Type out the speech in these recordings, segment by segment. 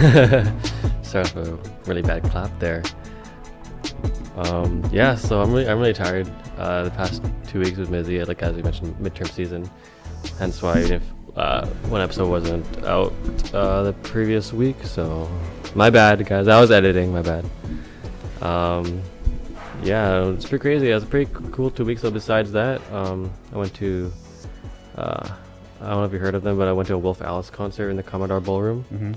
Start off a really bad clap there. Um, yeah, so I'm really, I'm really tired. Uh, the past two weeks with Mizzy, like as we mentioned, midterm season. Hence why if uh, one episode wasn't out uh, the previous week, so my bad, guys. I was editing, my bad. Um, yeah, it's pretty crazy. It was a pretty cool two weeks. So besides that, um, I went to uh, I don't know if you heard of them, but I went to a Wolf Alice concert in the Commodore Ballroom. Mm-hmm.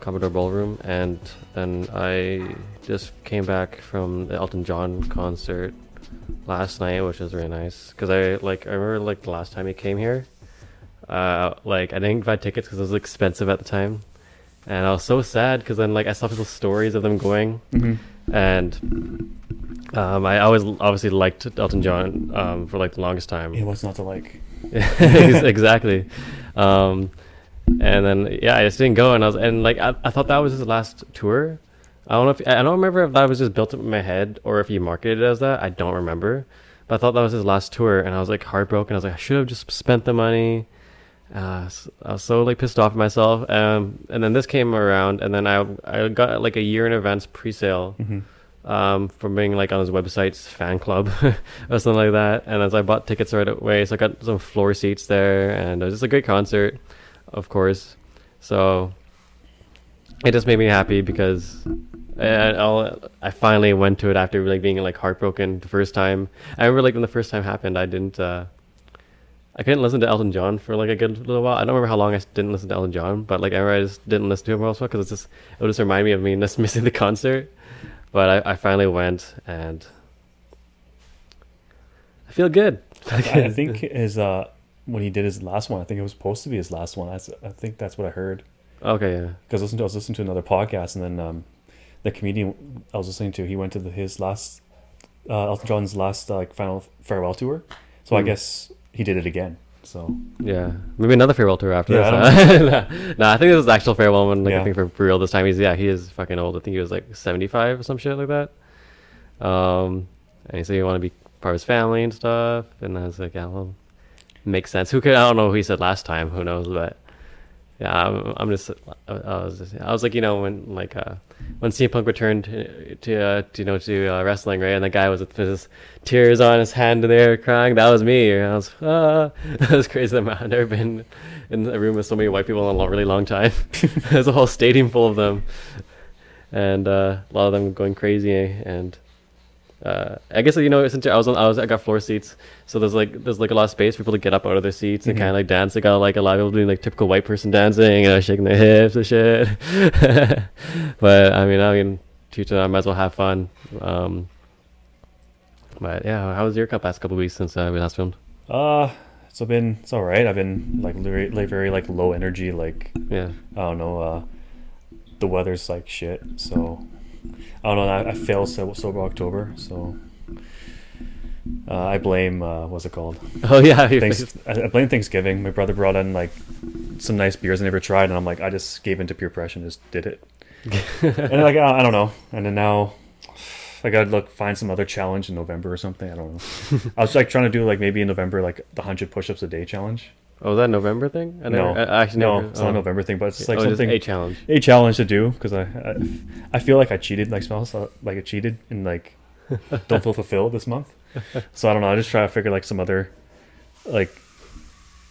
Commodore Ballroom, and then I just came back from the Elton John concert last night, which was really nice. Cause I like I remember like the last time he came here, uh, like I didn't buy tickets because it was expensive at the time, and I was so sad because then like I saw people's stories of them going, Mm-hmm. and um, I always obviously liked Elton John um, for like the longest time. It was not to like. exactly. Um, and then yeah, I just didn't go, and I was and like I, I thought that was his last tour. I don't know if I don't remember if that was just built up in my head or if he marketed it as that. I don't remember, but I thought that was his last tour, and I was like heartbroken. I was like, I should have just spent the money. Uh, I was so like pissed off at myself. Um, and then this came around, and then I I got like a year in advance pre-sale Mm-hmm. um, from being like on his website's fan club or something like that. And as I bought tickets right away, so I got some floor seats there, and it was just a great concert, of course. So it just made me happy because I, I finally went to it after like being like heartbroken the first time. I remember like when the first time happened, I didn't. Uh, I couldn't listen to Elton John for like a good little while. I don't remember how long I didn't listen to Elton John, but like I remember I just didn't listen to him also because it's just it would just remind me of me just missing the concert. But I, I finally went and I feel good. I, I think his uh when he did his last one, I think it was supposed to be his last one. I think that's what I heard Okay, yeah. because I, to- I was listening to another podcast, and then um, the comedian I was listening to, he went to the, his last uh, Elton John's last uh, like final farewell tour. So I Hmm. guess he did it again. So Yeah, maybe another farewell tour after Yeah, this. no, no, I think this is the actual farewell one. Like I think for, for real this time. He's yeah, he is fucking old. I think he was like seventy five or some shit like that. Um, and he said he wanted to be part of his family and stuff. And I was like, yeah, well, makes sense. Who could I don't know who he said last time. Who knows? But yeah, I'm, I'm just I was just, I was like you know when like uh when CM Punk returned to, to, uh, to you know to uh, wrestling right, and the guy was with his tears on his hand there crying. That was me. I was ah, that was crazy. I've never been in a room with so many white people in a lo- really long time. There's a whole stadium full of them, and uh, a lot of them going crazy. And uh, I guess you know since I was on, I was I got floor seats, so there's like there's like a lot of space for people to get up out of their seats and Mhm. kind of like dance. I got like a lot of people doing like typical white person dancing and uh, shaking their hips and shit. but I mean, I mean, teach them. I might as well have fun. Um, but yeah, how was your cup last couple of weeks since uh, we last filmed? uh, it's been it's all right. I've been like very like very like low energy. Like Yeah, I don't know. Uh, the weather's like shit. So I don't know. I, I failed so- sober October. So uh, I blame uh, what's it called? Oh yeah, Thanks, I, I blame Thanksgiving. My brother brought in like some nice beers I never tried, and I'm like, I just gave into peer pressure and just did it. and like I, I don't know. And then now I gotta look find some other challenge in November or something. I don't know. I was like trying to do like maybe in November like the hundred push-ups a day challenge. Oh, that November thing? I no, never, I actually no, never, it's not oh. a November thing, but it's just like oh, something a challenge. a challenge to do because I, I I feel like I cheated like smells like I cheated and like don't feel fulfilled this month. So I don't know. I just try to figure like some other like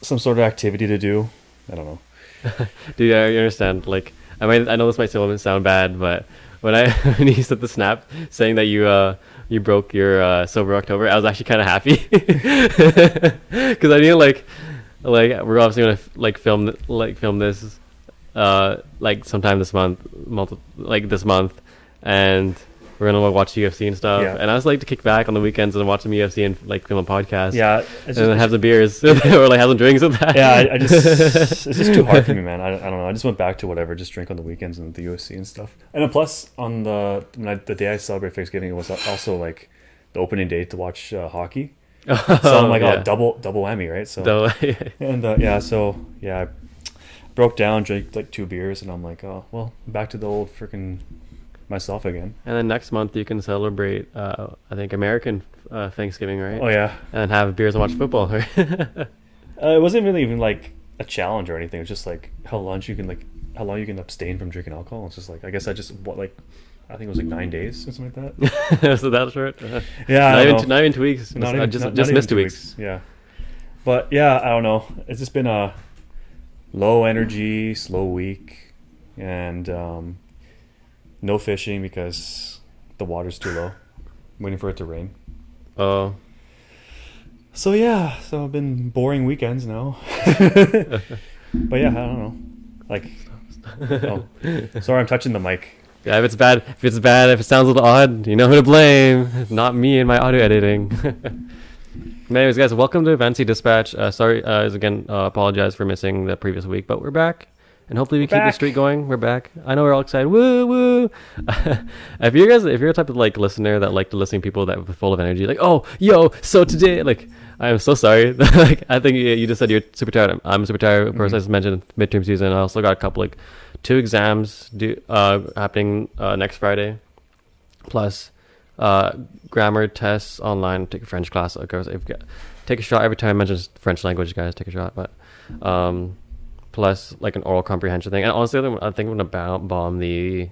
some sort of activity to do. I don't know. Dude, I understand. Like, I mean, I know this might still sound bad, but when I when you sent the snap saying that you uh you broke your uh, sober October, I was actually kind of happy because I knew like like we're obviously gonna like film like film this uh like sometime this month, multi- like this month, and we're gonna watch UFC and stuff. Yeah. And I just like to kick back on the weekends and watch some UFC and like film a podcast. Yeah, and have some beers or like have some drinks with that. yeah. I, I just it's just too hard for me, man. I, I don't know. I just went back to whatever, just drink on the weekends and the UFC and stuff. And then plus on the I, the day I celebrate Thanksgiving, it was also like the opening day to watch uh, hockey. So I'm like, yeah. oh, double double whammy, right? So Though- And uh, yeah, so yeah, I broke down, drank like two beers, and I'm like, oh well, back to the old freaking myself again. And then next month you can celebrate, uh, I think American uh, Thanksgiving, right? Oh yeah, And have beers and watch football. Right? uh, it wasn't really even like a challenge or anything. It was just like how lunch. You can like how long you can abstain from drinking alcohol. It's just like I guess I just what like I think it was like nine days or something like that. so that short. Uh, Yeah, I not don't even know. two, not even two weeks. Not I even- just not- just not missed two two weeks. Yeah, but yeah, I don't know. It's just been a low energy, slow week, and um, no fishing because the water's too low. waiting for it to rain. Oh, So yeah, so I've been boring weekends now. but yeah, I don't know. Like, oh, sorry, I'm touching the mic. Yeah. If it's bad, if it's bad, if it sounds a little odd, you know who to blame. Not me and my audio editing. Anyways, guys, welcome to Vancity Dispatch. Uh, sorry, uh, again, uh, apologize for missing the previous week, but we're back, and hopefully we We're keep the back. streak going. We're back. I know we're all excited. Woo woo! if you guys, if you're a type of like listener that like to listen to people that are full of energy, like, oh, yo, so today, like, I'm so sorry. like, I think you, you just said you're super tired. I'm, I'm super tired. Of course, I Mhm. just mentioned midterm season. I also got a couple like two exams due uh, happening uh, next Friday, plus uh, grammar tests online. Take a French class. Of course, if take a shot every time I mention French language, guys. Take a shot, but um, plus like an oral comprehension thing. And honestly, I think I think I'm gonna bomb the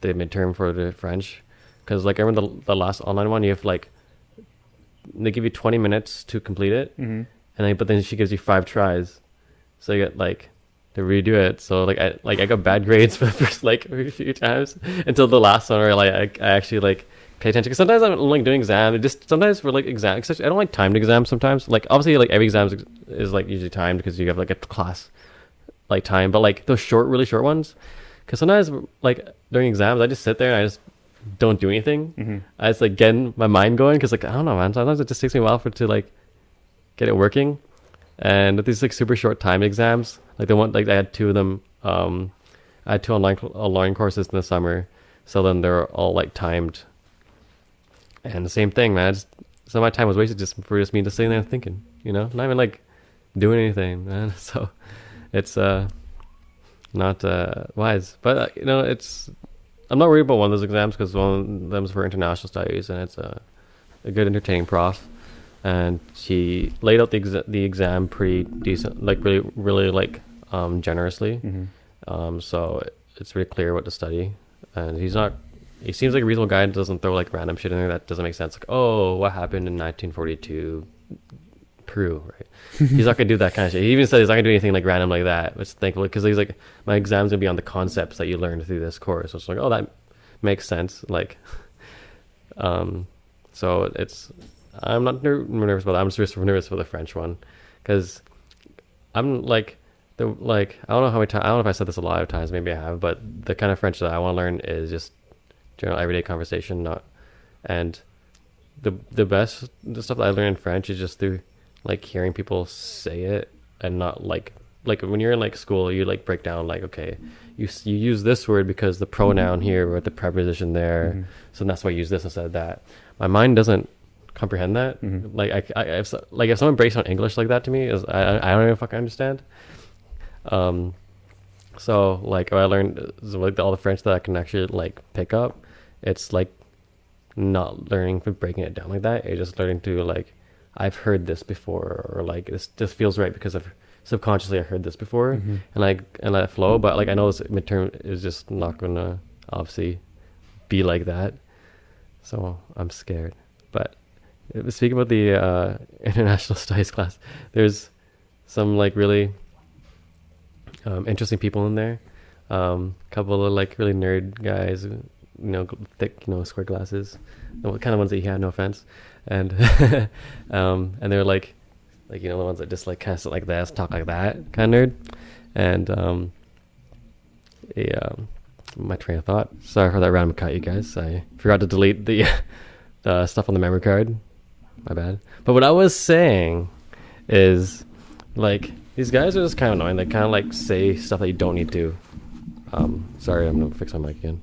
the midterm for the French because like I remember the the last online one, you have like they give you 20 minutes to complete it, Mm-hmm. and then but then she gives you five tries, so you get like to redo it. So like I like I got bad grades for the first like a few times until the last one where like I, I actually like pay attention because sometimes I'm like doing exam. It just sometimes for like exam, I don't like timed exams. Sometimes like obviously like every exam is, is like usually timed because you have like a class like time, but like those short, really short ones. Because sometimes like during exams, I just sit there and I just don't do anything. Mm-hmm. I just like getting my mind going because like I don't know, man. Sometimes it just takes me a while for it to like get it working. And these like super short time exams, like they want like I had two of them. Um, I had two online online courses in the summer, so then they're all like timed. And the same thing, man. Just, of my time was wasted just for just me just sitting there thinking, you know, not even like doing anything, man. So it's uh not uh wise, but uh, you know, it's I'm not worried about one of those exams because one of them's for international studies and it's a a good entertaining prof, and she laid out the exa- the exam pretty decent, like really really like um generously. Mm-hmm. Um, so it- it's really clear what to study, and he's not. He seems like a reasonable guy and doesn't throw like random shit in there that doesn't make sense. Like, oh, what happened in 1942, Peru, right? he's not gonna do that kind of shit. He even said he's not gonna do anything like random like that. Which thankfully, because he's like, my exam's gonna be on the concepts that you learned through this course. So it's like, oh, that makes sense. Like, um, so it's. I'm not ner- nervous about that. I'm just nervous for the French one, because I'm like the like I don't know how many times I don't know if I said this a lot of times. Maybe I have, but the kind of French that I want to learn is just general everyday conversation, not and the the best the stuff that I learn in French is just through like hearing people say it and not like like when you're in like school you like break down like okay you you use this word because the pronoun here or the preposition there Mhm. so that's why I use this instead of that my mind doesn't comprehend that Mhm. like I, I if, like if someone breaks down English like that to me is I I don't even fucking understand um so like I learned like all the French that I can actually like pick up it's like not learning from breaking it down like that. It's just learning to like I've heard this before or like this just feels right because I've subconsciously I heard this before Mhm. and like and let it flow. But like I know this midterm is just not gonna obviously be like that. So I'm scared. Speaking about the uh, international studies class, there's some like really um, interesting people in there. Um, couple of like really nerd guys, you know, thick, you know, square glasses, the kind of ones that he had. No offense, and um, and they're like, like you know, the ones that just like kind of sit like this, talk like that, kind of nerd, and um, a, um, my train of thought. Sorry for that random cut, you guys. I forgot to delete the the stuff on the memory card. My bad. But what I was saying is like these guys are just kind of annoying. They kind of like say stuff that you don't need to. Um, sorry, I'm gonna fix my mic again.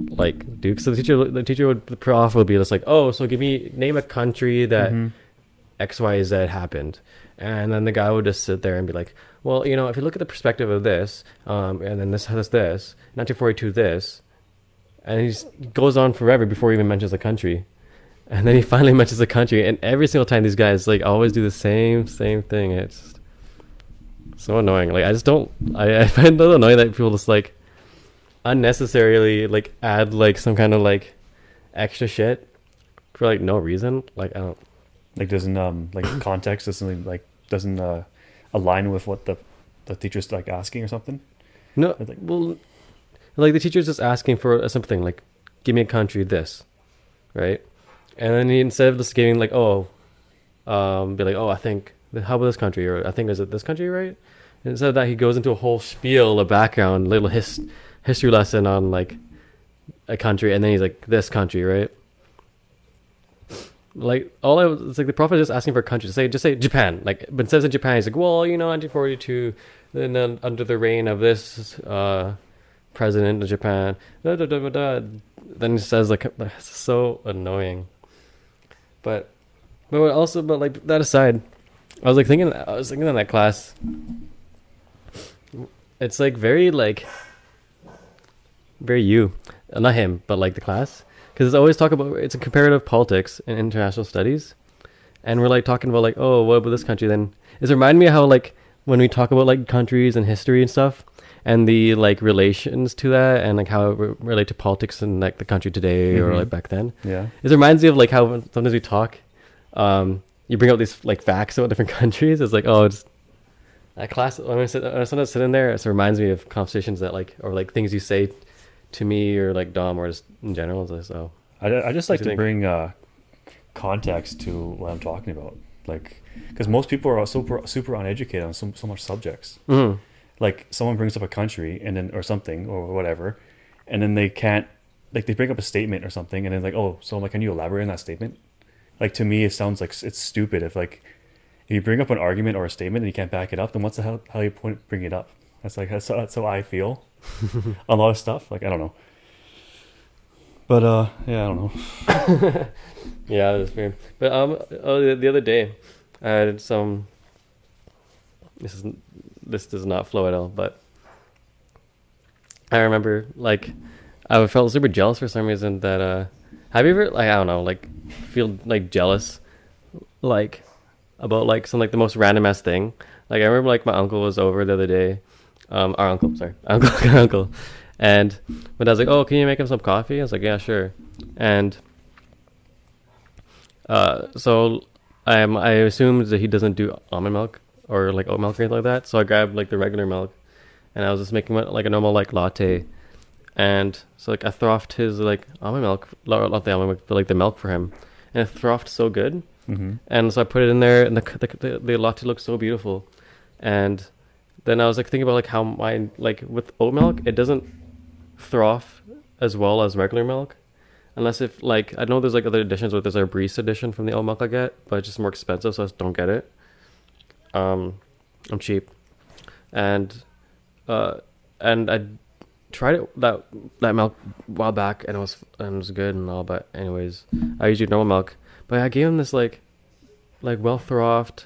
Like, dude, so the teacher, the teacher would, the prof would be just like, oh, so give me name a country that Mhm. X, Y, Z happened. And then the guy would just sit there and be like, well, you know, if you look at the perspective of this, um, and then this, has this, this, 1942, this, and he goes on forever before he even mentions the country. And then he finally mentions the country, and every single time these guys like always do the same, same thing. It's so annoying. Like I just don't. I, I find it annoying that people just like unnecessarily like add like some kind of like extra shit for like no reason. Like I don't. Like doesn't um like context doesn't like doesn't uh align with what the the teacher's like asking or something. No, It's like- well, like the teacher's just asking for a simple thing, like, give me a country, this, right? And then he instead of just giving like, oh, um, be like, oh, I think, how about this country, or I think is it this country, right? Instead of that, he goes into a whole spiel, a background, little his, history lesson on like a country, and then he's like, this country, right? Like all I was, it's like the prophet is just asking for a country. Just say, just say Japan. Like, but instead of Japan, he's like, well, you know, 1942, then under the reign of this uh, president of Japan, da, da, da, then he says like so annoying. But but also but like that aside, I was like thinking I was thinking in that class. It's like very like very you, Uh, not him, but like the class, because it's always talk about it's a comparative politics and international studies, and we're like talking about like oh what about this country? Then it's reminding me how like when we talk about like countries and history and stuff and the like relations to that and like how it re- relate to politics in like the country today or Mhm. like back then Yeah. it reminds me of like how sometimes we talk um you bring up these like facts about different countries it's like oh it's that class when I, sit, when I sometimes sit in there it reminds me of conversations that like or like things you say to me or like Dom or just in general like, so I, I just like to think? bring uh, context to what I'm talking about, like because most people are super super uneducated on so, so much subjects. mhm. Like someone brings up a country and then or something or whatever, and then they can't like they bring up a statement or something and then like oh so I'm like can you elaborate on that statement? Like to me it sounds like it's stupid if like if you bring up an argument or a statement and you can't back it up then what's the hell how you point bring it up? That's like that's, that's how I feel a lot of stuff like I don't know. But uh yeah I don't know. Yeah, that's weird. But um, oh, the, the other day, I had some. This is this does not flow at all, but I remember like I felt super jealous for some reason that uh, have you ever like I don't know like feel like jealous, like about like some like the most random ass thing. Like I remember like my uncle was over the other day, um, our uncle, sorry, uncle, uncle, and I was like, oh, can you make him some coffee? I was like, yeah, sure, and uh, so I am I assumed that he doesn't do almond milk or like oat milk or anything like that. So I grabbed like the regular milk, and I was just making like a normal like latte, and so like I frothed his like almond milk, not the almond milk, but like the milk for him, and it frothed so good. Mm-hmm. And so I put it in there, and the the, the, the latte looked so beautiful. And then I was like thinking about like how my like with oat milk, it doesn't froth as well as regular milk, unless if like I know there's like other editions, where there's a barista edition from the oat milk I get, but it's just more expensive, so I just don't get it. Um, I'm cheap, and uh, and I tried it that that milk a while back, and it was and it was good and all, but anyways, I usually normal milk. But I gave him this like, like well frothed,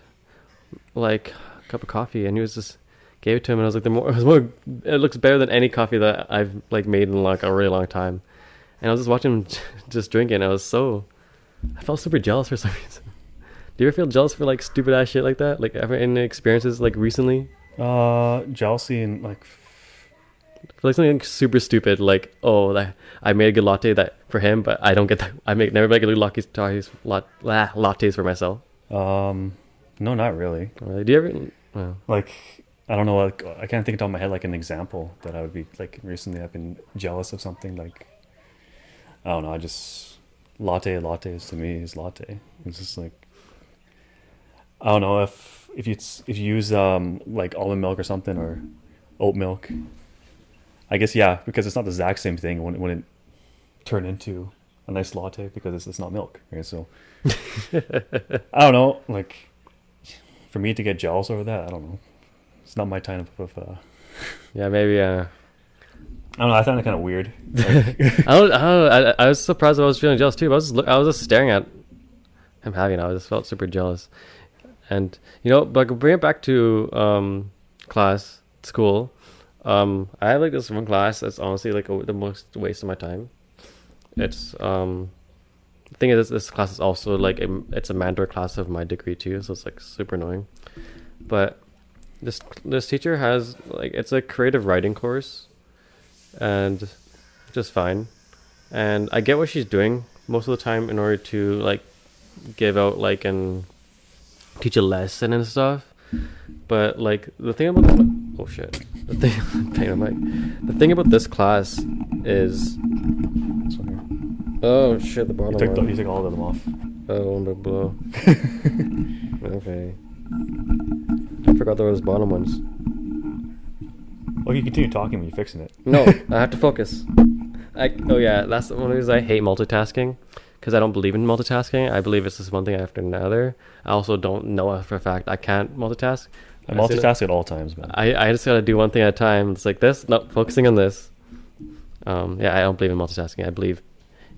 like cup of coffee, and he was just gave it to him, and I was like, the more it was more, it looks better than any coffee that I've like made in like a really long time. And I was just watching him just drinking. And I was so, I felt super jealous for some reason. Do you ever feel jealous for like stupid ass shit like that? Like ever in experiences like recently? Uh, jealousy and like For like something super stupid, like oh, that I made a good latte that for him, but I don't get that. I make never make a good lattes, lat, lah, lattes for myself. um, no, not really. Really? Do you ever? Well, Like I don't know. Like I can't think of top of my head like an example that I would be like recently. I've been jealous of something like I don't know. I just latte lattes to me is latte. It's just like I don't know if if you if you use um like almond milk or something or oat milk. I guess yeah, because it's not the exact same thing when it wouldn't turn into a nice latte because it's, it's not milk, right? So I don't know, like for me to get jealous over that, I don't know. It's not my type of. Uh, yeah, maybe. Uh, I don't know. I found it kind of weird. Like, I don't. I, don't I, I was surprised. I was feeling jealous too. But I was. Just, look- I was just staring at him having. it. I just felt super jealous, and you know, but bring it back to um, class, school. Um, I have like this one class that's honestly like a, the most waste of my time. It's um, the thing is, this class is also like a, it's a mandatory class of my degree too, so it's like super annoying. But this this teacher has like it's a creative writing course, and just fine, and I get what she's doing most of the time in order to like give out like and teach a lesson and stuff. But like the thing about this, oh shit, the thing, on mic. the thing about this class is This one here. oh shit the You bottom took, the, one. you took all of them off. Oh no blow. okay. I forgot there was bottom ones. Well, you continue talking when you're fixing it. No, I have to focus. I, oh yeah, that's one of the reasons I hate multitasking because I don't believe in multitasking. I believe it's just one thing after another. I also don't know for a fact I can't multitask. I multitask at all times, man. I, I just gotta do one thing at a time. It's like this. No, focusing on this. Um, yeah, I don't believe in multitasking. I believe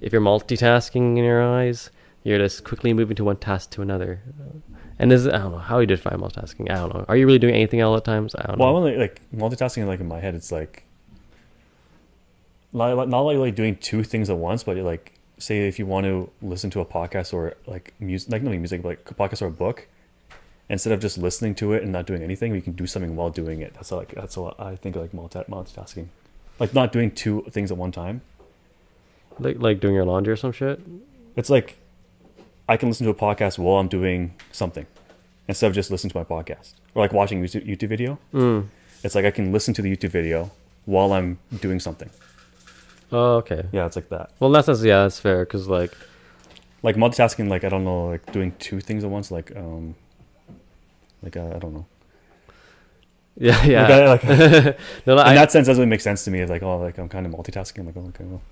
if you're multitasking in your eyes, you're just quickly moving to one task to another. And is I don't know how you define multitasking. I don't know. Are you really doing anything all at times? I don't well, I'm only like multitasking. Like in my head, it's like not, not like like doing two things at once, but like say if you want to listen to a podcast or like music, like not music, but like a podcast or a book, instead of just listening to it and not doing anything, you can do something while doing it. That's like that's what I think like multi- multitasking, like not doing two things at one time. like like doing your laundry or some shit. It's like I can listen to a podcast while I'm doing something instead of just listening to my podcast or like watching YouTube, YouTube video. Mm. It's like I can listen to the YouTube video while I'm doing something. Oh, okay. Yeah, it's like that. Well, in that yeah, that's fair. Cause like, Like multitasking, like I don't know, like doing two things at once, like um, like uh, I don't know. yeah, yeah. Like, I, like in no, no, I, that sense, doesn't really make sense to me. Like oh, like I'm kind of multitasking. I'm like oh, okay, well.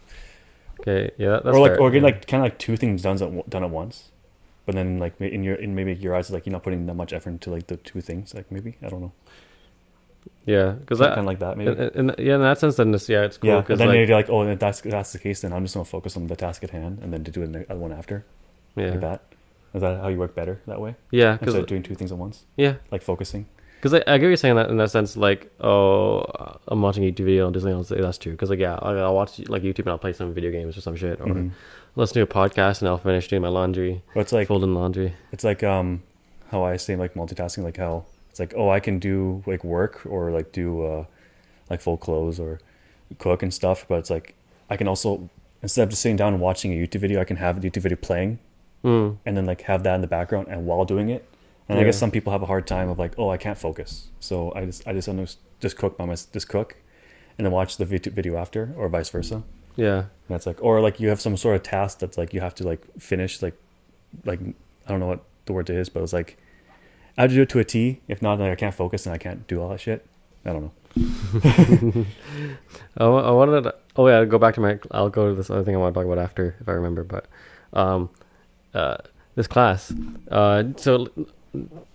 okay, yeah, that's or like fair. or getting yeah. like kind of like two things done at done at once, but then like in your in maybe your eyes, like you're not putting that much effort into like the two things. Like maybe I don't know, yeah, because kind that of like that maybe. in, in, yeah, in that sense, then this, yeah, it's cool. yeah, and then like, maybe like oh, if that's that's the case, then I'm just gonna focus on the task at hand, and then to do the other one after. yeah, Like that. Is that how you work better that way? yeah, because Instead of doing two things at once, yeah, like focusing. Because I, I get what you're saying that in that sense, like, oh, I'm watching a YouTube video on Disney. I'll say that's true. Because like, yeah, I'll, I'll watch like YouTube and I'll play some video games or some shit, or Mhm. listen to a podcast and I'll finish doing my laundry, But it's like folding laundry. it's like um how I say like multitasking, like how it's like oh I can do like work or like do uh like full clothes or cook and stuff, but it's like I can also instead of just sitting down and watching a YouTube video, I can have a YouTube video playing Mm. and then like have that in the background and while doing it. And I guess some people have a hard time of like oh I can't focus, so I just I just under, just cook by my just cook, and then watch the vid- video after or vice versa. Yeah, And that's like, or like you have some sort of task that's like you have to like finish, like, like I don't know what the word is, but it's like I have to do it to a T. If not, like I can't focus and I can't do all that shit. I don't know. I, I wanted. To, oh yeah, go back to my. I'll go to this other thing I want to talk about after if I remember. But, um, uh, this class. Uh, so,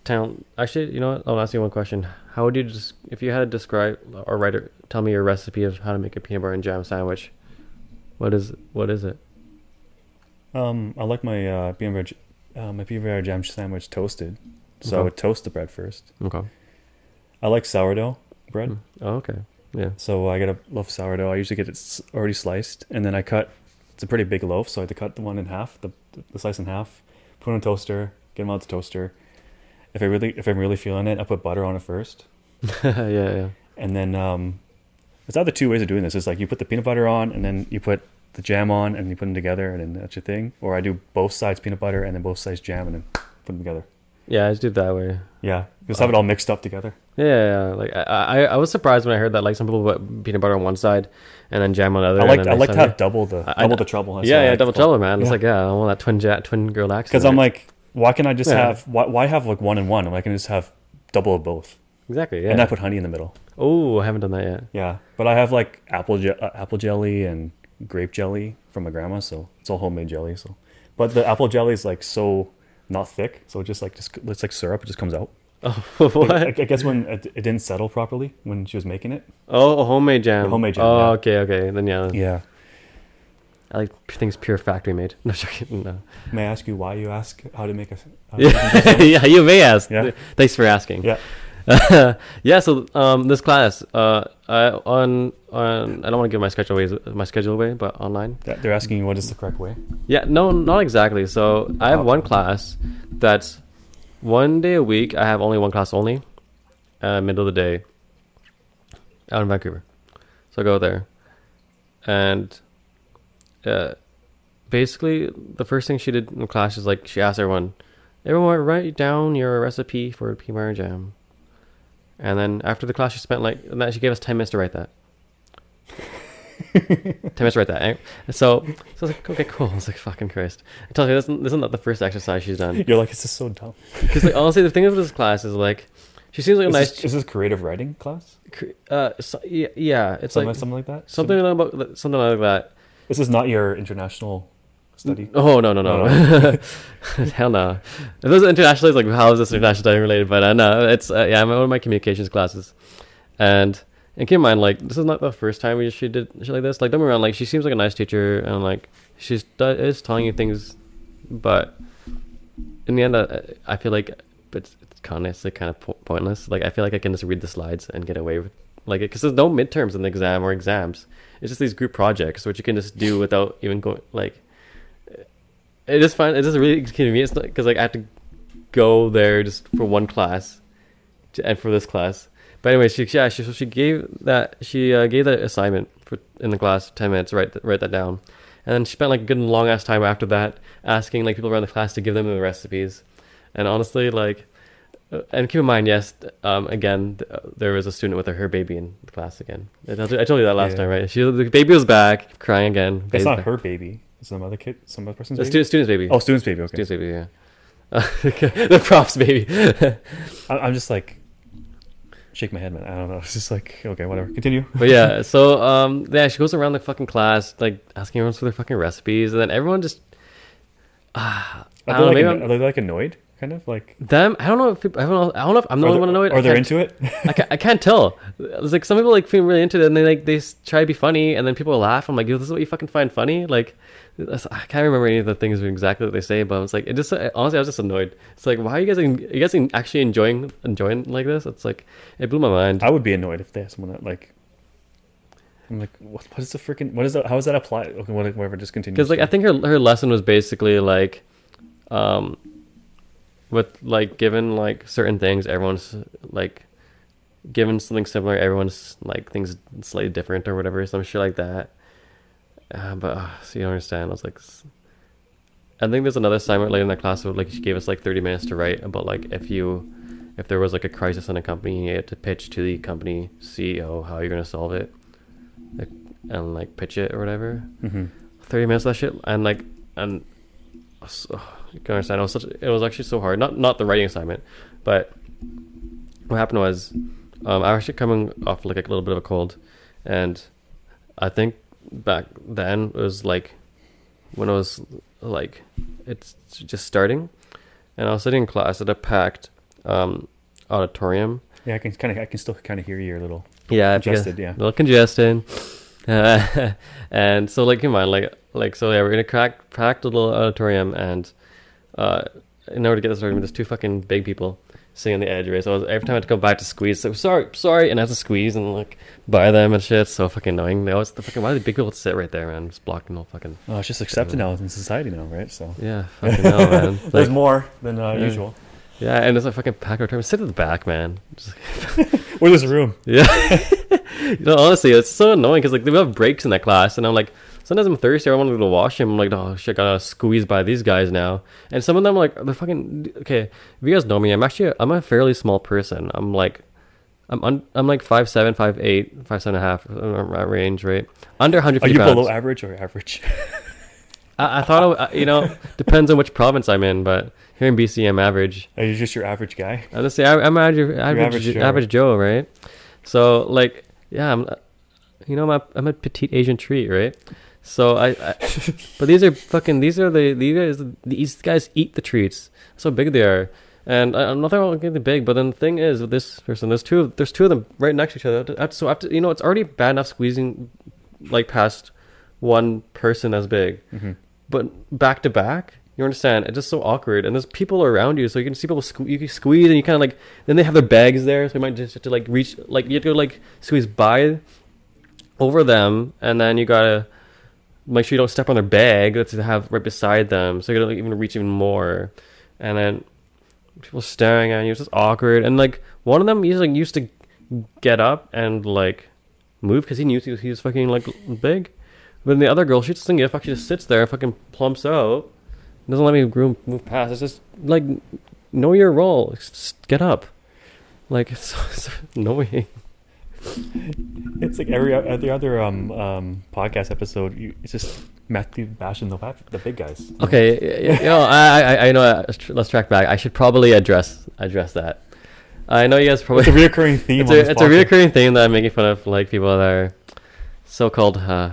town. Actually, you know what? I'll ask you one question. How would you just if you had to describe or write a, tell me your recipe of how to make a peanut butter and jam sandwich? What is what is it? Um, I like my uh, peanut butter, uh, my peanut butter jam sandwich toasted. So I would toast the bread first. Okay. I like sourdough bread. Mm. Oh, okay. Yeah. So I get a loaf of sourdough. I usually get it already sliced, and then I cut. It's a pretty big loaf, so I had to cut the one in half, the, the slice in half, put it in a toaster, get them out the toaster. If I really, if I'm really feeling it, I put butter on it first, yeah. Yeah. and then um, there's other two ways of doing this. It's like you put the peanut butter on, and then you put the jam on, and you put them together, and then that's your thing. Or I do both sides peanut butter and then both sides jam, and then put them together. Yeah. I just do it that way. Yeah, just have it all mixed up together. Yeah, yeah, yeah. like I, I, I was surprised when I heard that. Like some people put peanut butter on one side and then jam on the other. I like I like to have double the I- I- double the trouble. Yeah, yeah, double trouble, man. It's like yeah, I want that twin ja- twin girl accent. Because I'm like, why can I just Yeah. have why, why have like one and one? I can just have double of both, exactly. Yeah. and I put honey in the middle. oh, I haven't done that yet. Yeah, but I have like apple je- uh, apple jelly and grape jelly from my grandma, so it's all homemade jelly. So, but the apple jelly is like so not thick, so it just like just it's like syrup. It just comes out. Oh, what? I, I guess when it, it didn't settle properly when she was making it. oh, homemade jam. The homemade jam, Oh, yeah. okay, okay. Then yeah, Yeah. I like things pure factory made. No. No. May I ask you why you ask how to make a? How to make a Yeah, yeah. You may ask. Yeah. Thanks for asking. Yeah. yeah. So um, this class, uh, I, on on I don't want to give my schedule away, my schedule away, but online. They're asking you what is the correct way. Yeah, no, not exactly. So I have Oh. one class that's one day a week. I have only one class only, uh, middle of the day out in Vancouver. So I go there, and uh, basically the first thing she did in class is like she asked everyone, everyone write down your recipe for butter jam. And then after the class, she spent like and she gave us ten minutes to write that. ten minutes to write that. And so, so I was like, okay, cool. I was like, fucking Christ. I tell you, this isn't, this isn't the first exercise she's done. You're like, this is so dumb. Because like honestly, the thing with this class is like, she seems like a Is, nice. this, is this creative writing class? Uh, so, yeah, yeah, it's something, like something like that. something about something like that. This is not your international study. Oh no no no, No, hell no! If was international, it's like how is this international study related? But uh, no, it's uh, yeah, I'm in one of my communications classes, and and keep in mind like this is not the first time we she did shit like this. Like don't me wrong, like she seems like a nice teacher and like she's is telling you things, but in the end, uh, I feel like it's, it's kind of like kind of po- pointless. Like I feel like I can just read the slides and get away with like because there's no midterms in the exam or exams. It's just these group projects which you can just do without even going like it is fine. It is really convenient because like I have to go there just for one class, to, and for this class. But anyway, she yeah she so she gave that she uh, gave that assignment for in the class ten minutes write write that down, and then she spent like a good long ass time after that asking like people around the class to give them the recipes, and honestly like. uh, And keep in mind, yes. Um, again, th- uh, there was a student with her, her baby in the class again. I told you, I told you that last Yeah. time, right? She, the baby was back, crying again. It's not back. her baby. Some other kid, some other person's baby. student, student's baby. oh, student's baby. Okay. Student's baby, yeah. the props baby. I, I'm just like shake my head, man. I don't know. It's just like okay, whatever. Continue. but yeah, so um, yeah, she goes around the fucking class like asking everyone for their fucking recipes, and then everyone just ah, I Are they, like, I'm- are they like annoyed? Kind of like. them. I don't know if people, I don't know. I don't know if I'm the only one annoyed. Are they can't- into it? I can't, I can't tell. It's like some people like feel really into it, and they like they try to be funny, and then people laugh. I'm like, Yo, this is what you fucking find funny. Like, I can't remember any of the things exactly that they say, but it's like it just honestly, I was just annoyed. It's like, why are you guys en- you guys actually enjoying enjoying like this? It's like it blew my mind. I would be annoyed if they had someone that like. I'm like, what? What is the freaking? What is that? How is that applied? Okay, what- whatever. Just continue. because like I think her her lesson was basically like, um, with like given like certain things, everyone's like, given something similar, everyone's like things slightly different or whatever, some shit like that. Uh, but uh, so you don't understand. I was like, s- I think there's another assignment later in that class where like she gave us like 30 minutes to write about like if you, if there was like a crisis in a company, you had to pitch to the company CEO how you're gonna solve it, like, and like pitch it or whatever. hmm 30 minutes of that shit and like and so, you can understand it was such it was actually so hard not not the writing assignment but what happened was um, I was actually coming off like a little bit of a cold and I think back then it was like when it was like it's just starting and I was sitting in class at a packed um, auditorium Yeah, I can kind of. I can still kind of hear you a little. yeah, Congested, yeah. A little congested. Uh, and so like come on, like like so yeah, we're in a crack packed little auditorium and uh in order to get this argument, there's two fucking big people sitting on the edge, right? So I was, every time I had to come back to squeeze, like sorry, sorry, and I have to squeeze and like buy them and shit. It's so fucking annoying. They always the fucking why do the big people sit right there, man? Just blocking whole fucking Oh, it's just accepted now in society now, right? So yeah, fucking hell, man. there's more than uh, Yeah. usual. yeah, and it's a fucking packed auditorium. Sit at the back, man. Just, Where's this room? Yeah. you know, honestly, it's so annoying because like they have breaks in that class, and I'm like, sometimes I'm thirsty, I want to go to the washroom. I'm like, oh shit, gotta squeeze by these guys now. And some of them like they're fucking okay. If you guys know me, I'm actually I'm a fairly small person. I'm like. I'm un- I'm like five seven, five eight, five seven and a half range, right? Under hundred. Are 150 you pounds. below average or average? I, I thought I, you know depends on which province I'm in, but here in BC I'm average. Are you just your average guy? I'm just say I- I'm average, average, average average, Joe. Joe, right? So like, yeah, I'm, you know, I'm a, I'm a petite Asian treat, right? So I, I but these are fucking, these are the these guys, these guys eat the treats. That's how big they are, and I, I'm nothing wrong with getting big. But then the thing is, with this person, there's two, of- there's two of them right next to each other. I have to- So after, you know, it's already bad enough squeezing, like past one person as big hmm but back to back you understand it's just so awkward and there's people around you so you can see people sque- you can squeeze and you kind of like then they have their bags there so you might just have to like reach like you have to like squeeze by over them and then you gotta make sure you don't step on their bag that they have right beside them so you gotta even reach even more and then people staring at you. It's just awkward. And like one of them, he's like used to get up and like move because he knew he was, he was fucking like big. But then the other girl, she doesn't a fuck. She just sits there and fucking plumps out. Doesn't let me move, move past. It's just like know your role. Just get up. Like it's, so- it's annoying. It's like every every other um um podcast episode. You, it's just Matthew bashing the the big guys. Okay, you know, I, I, I know. uh, Let's track back. I should probably address address that. I know you guys probably. It's a reoccurring theme. it's a, it's a reoccurring theme that I'm making fun of, like people that are so-called, uh,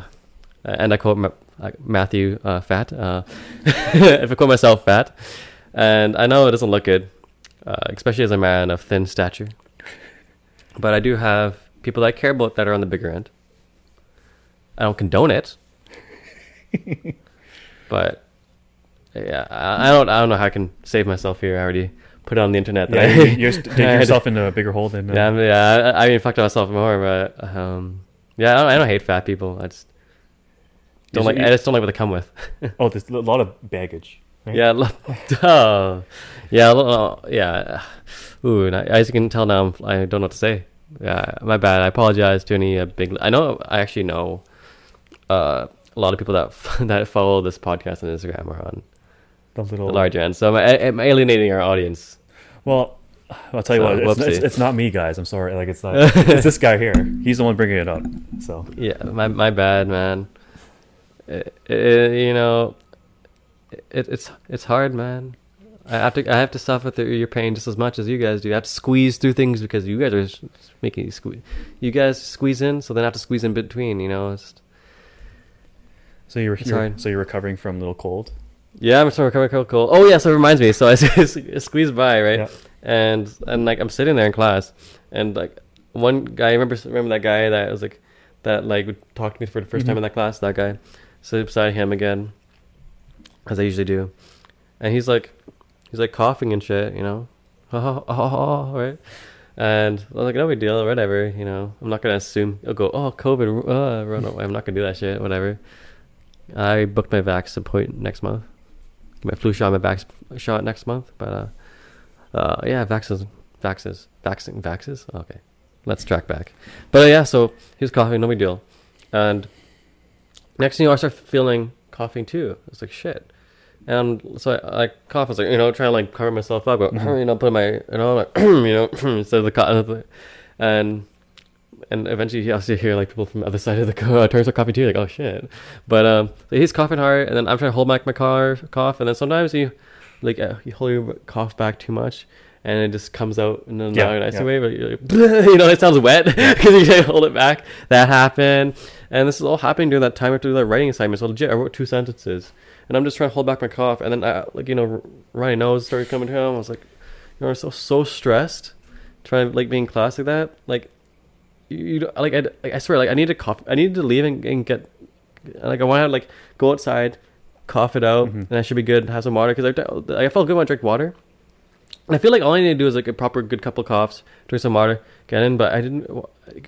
and I quote Ma- uh, Matthew uh, fat. Uh, if I quote myself fat, and I know it doesn't look good, uh, especially as a man of thin stature. But I do have people that I care about that are on the bigger end. I don't condone it, but yeah, I, I don't. I don't know how I can save myself here. I already put it on the internet. That you- I- you're st- had- yourself into a bigger hole than. Uh, yeah, I mean, yeah. I, I mean, fucked myself more, but um, yeah, I don't, I don't hate fat people. I just don't like. you- I just don't like what they come with. Oh, there's a lot of baggage. right? yeah, lo- duh. yeah, lo- yeah. Ooh, I, as you can tell now, I'm, I don't know what to say. Yeah, my bad. I apologize to any uh, big. I know. I actually know uh, a lot of people that that follow this podcast on Instagram are on The little. the larger end, so I'm, I'm alienating our audience. Well, I'll tell you So, what. It's, it's, it's not me, guys. I'm sorry. Like it's not. it's this guy here. He's the one bringing it up. So Yeah, my my bad, man. It, it, you know, it, it's it's hard, man. I have to I have to suffer through your pain just as much as you guys do. I have to squeeze through things because you guys are making you squeeze. You guys squeeze in, so then I have to squeeze in between. You know, it's, so you're, you're so you're recovering from a little cold. yeah, I'm still recovering cold. cold. Oh yeah, so it reminds me. So I squeezed by right, Yeah. and and like I'm sitting there in class, and like one guy, remember remember that guy that was like that like would talk to me for the 1st time Mhm. in that class. That guy, sit beside him again, as I usually do, and he's like, he's like coughing and shit, you know, right. And I was like, no big deal, whatever, you know. I'm not gonna assume he'll go, oh, COVID, uh, run away. I'm not gonna do that shit, whatever. I booked my vax appointment next month. My flu shot, my vax shot next month. But uh, uh, yeah, vaxes, vaxes, vaccine, vaxes. Okay, let's track back. But uh, yeah, so he was coughing, no big deal. And next thing you know, I start feeling coughing too. It's like shit. And so I, I cough. I was like, you know, trying to like cover myself up, but Mhm. you know, put my, you know, like, you know, instead of the cough, and and eventually you also hear like people from the other side of the co- uh, turns are coughing too, like oh shit. But um, so he's coughing hard, and then I'm trying to hold back my car cough, and then sometimes you like uh, you hold your cough back too much, and it just comes out in a Yeah, nice yeah. way, but you're like, you know, it sounds wet because you can't hold it back. That happened, and this is all happening during that time after the writing assignment. So legit, I wrote two sentences, and I'm just trying to hold back my cough, and then I, like you know, runny nose started coming down. I was like, you know, I'm so so stressed, trying like being in class like that, like you, you like I, like, I swear like I need to cough I needed to leave and, and get like I want to like go outside cough it out Mhm. and I should be good have some water because I, I felt good when I drank water and I feel like all I need to do is like a proper good couple coughs drink some water get in but I didn't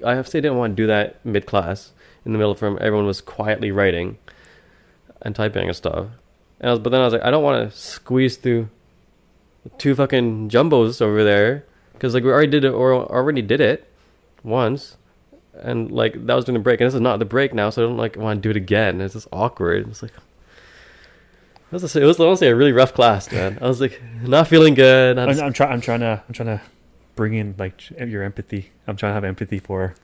I have to say I didn't want to do that mid class in the middle from everyone was quietly writing and typing and stuff and I was, but then I was like I don't want to squeeze through two fucking jumbos over there because like we already did it or already did it once and like that was during the break and this is not the break now so i don't like want to do it again it's just awkward it's like it was, a, it was honestly a really rough class man i was like not feeling good I'm, I'm trying. I'm trying to. I'm trying to bring in like your empathy. I'm trying to have empathy for,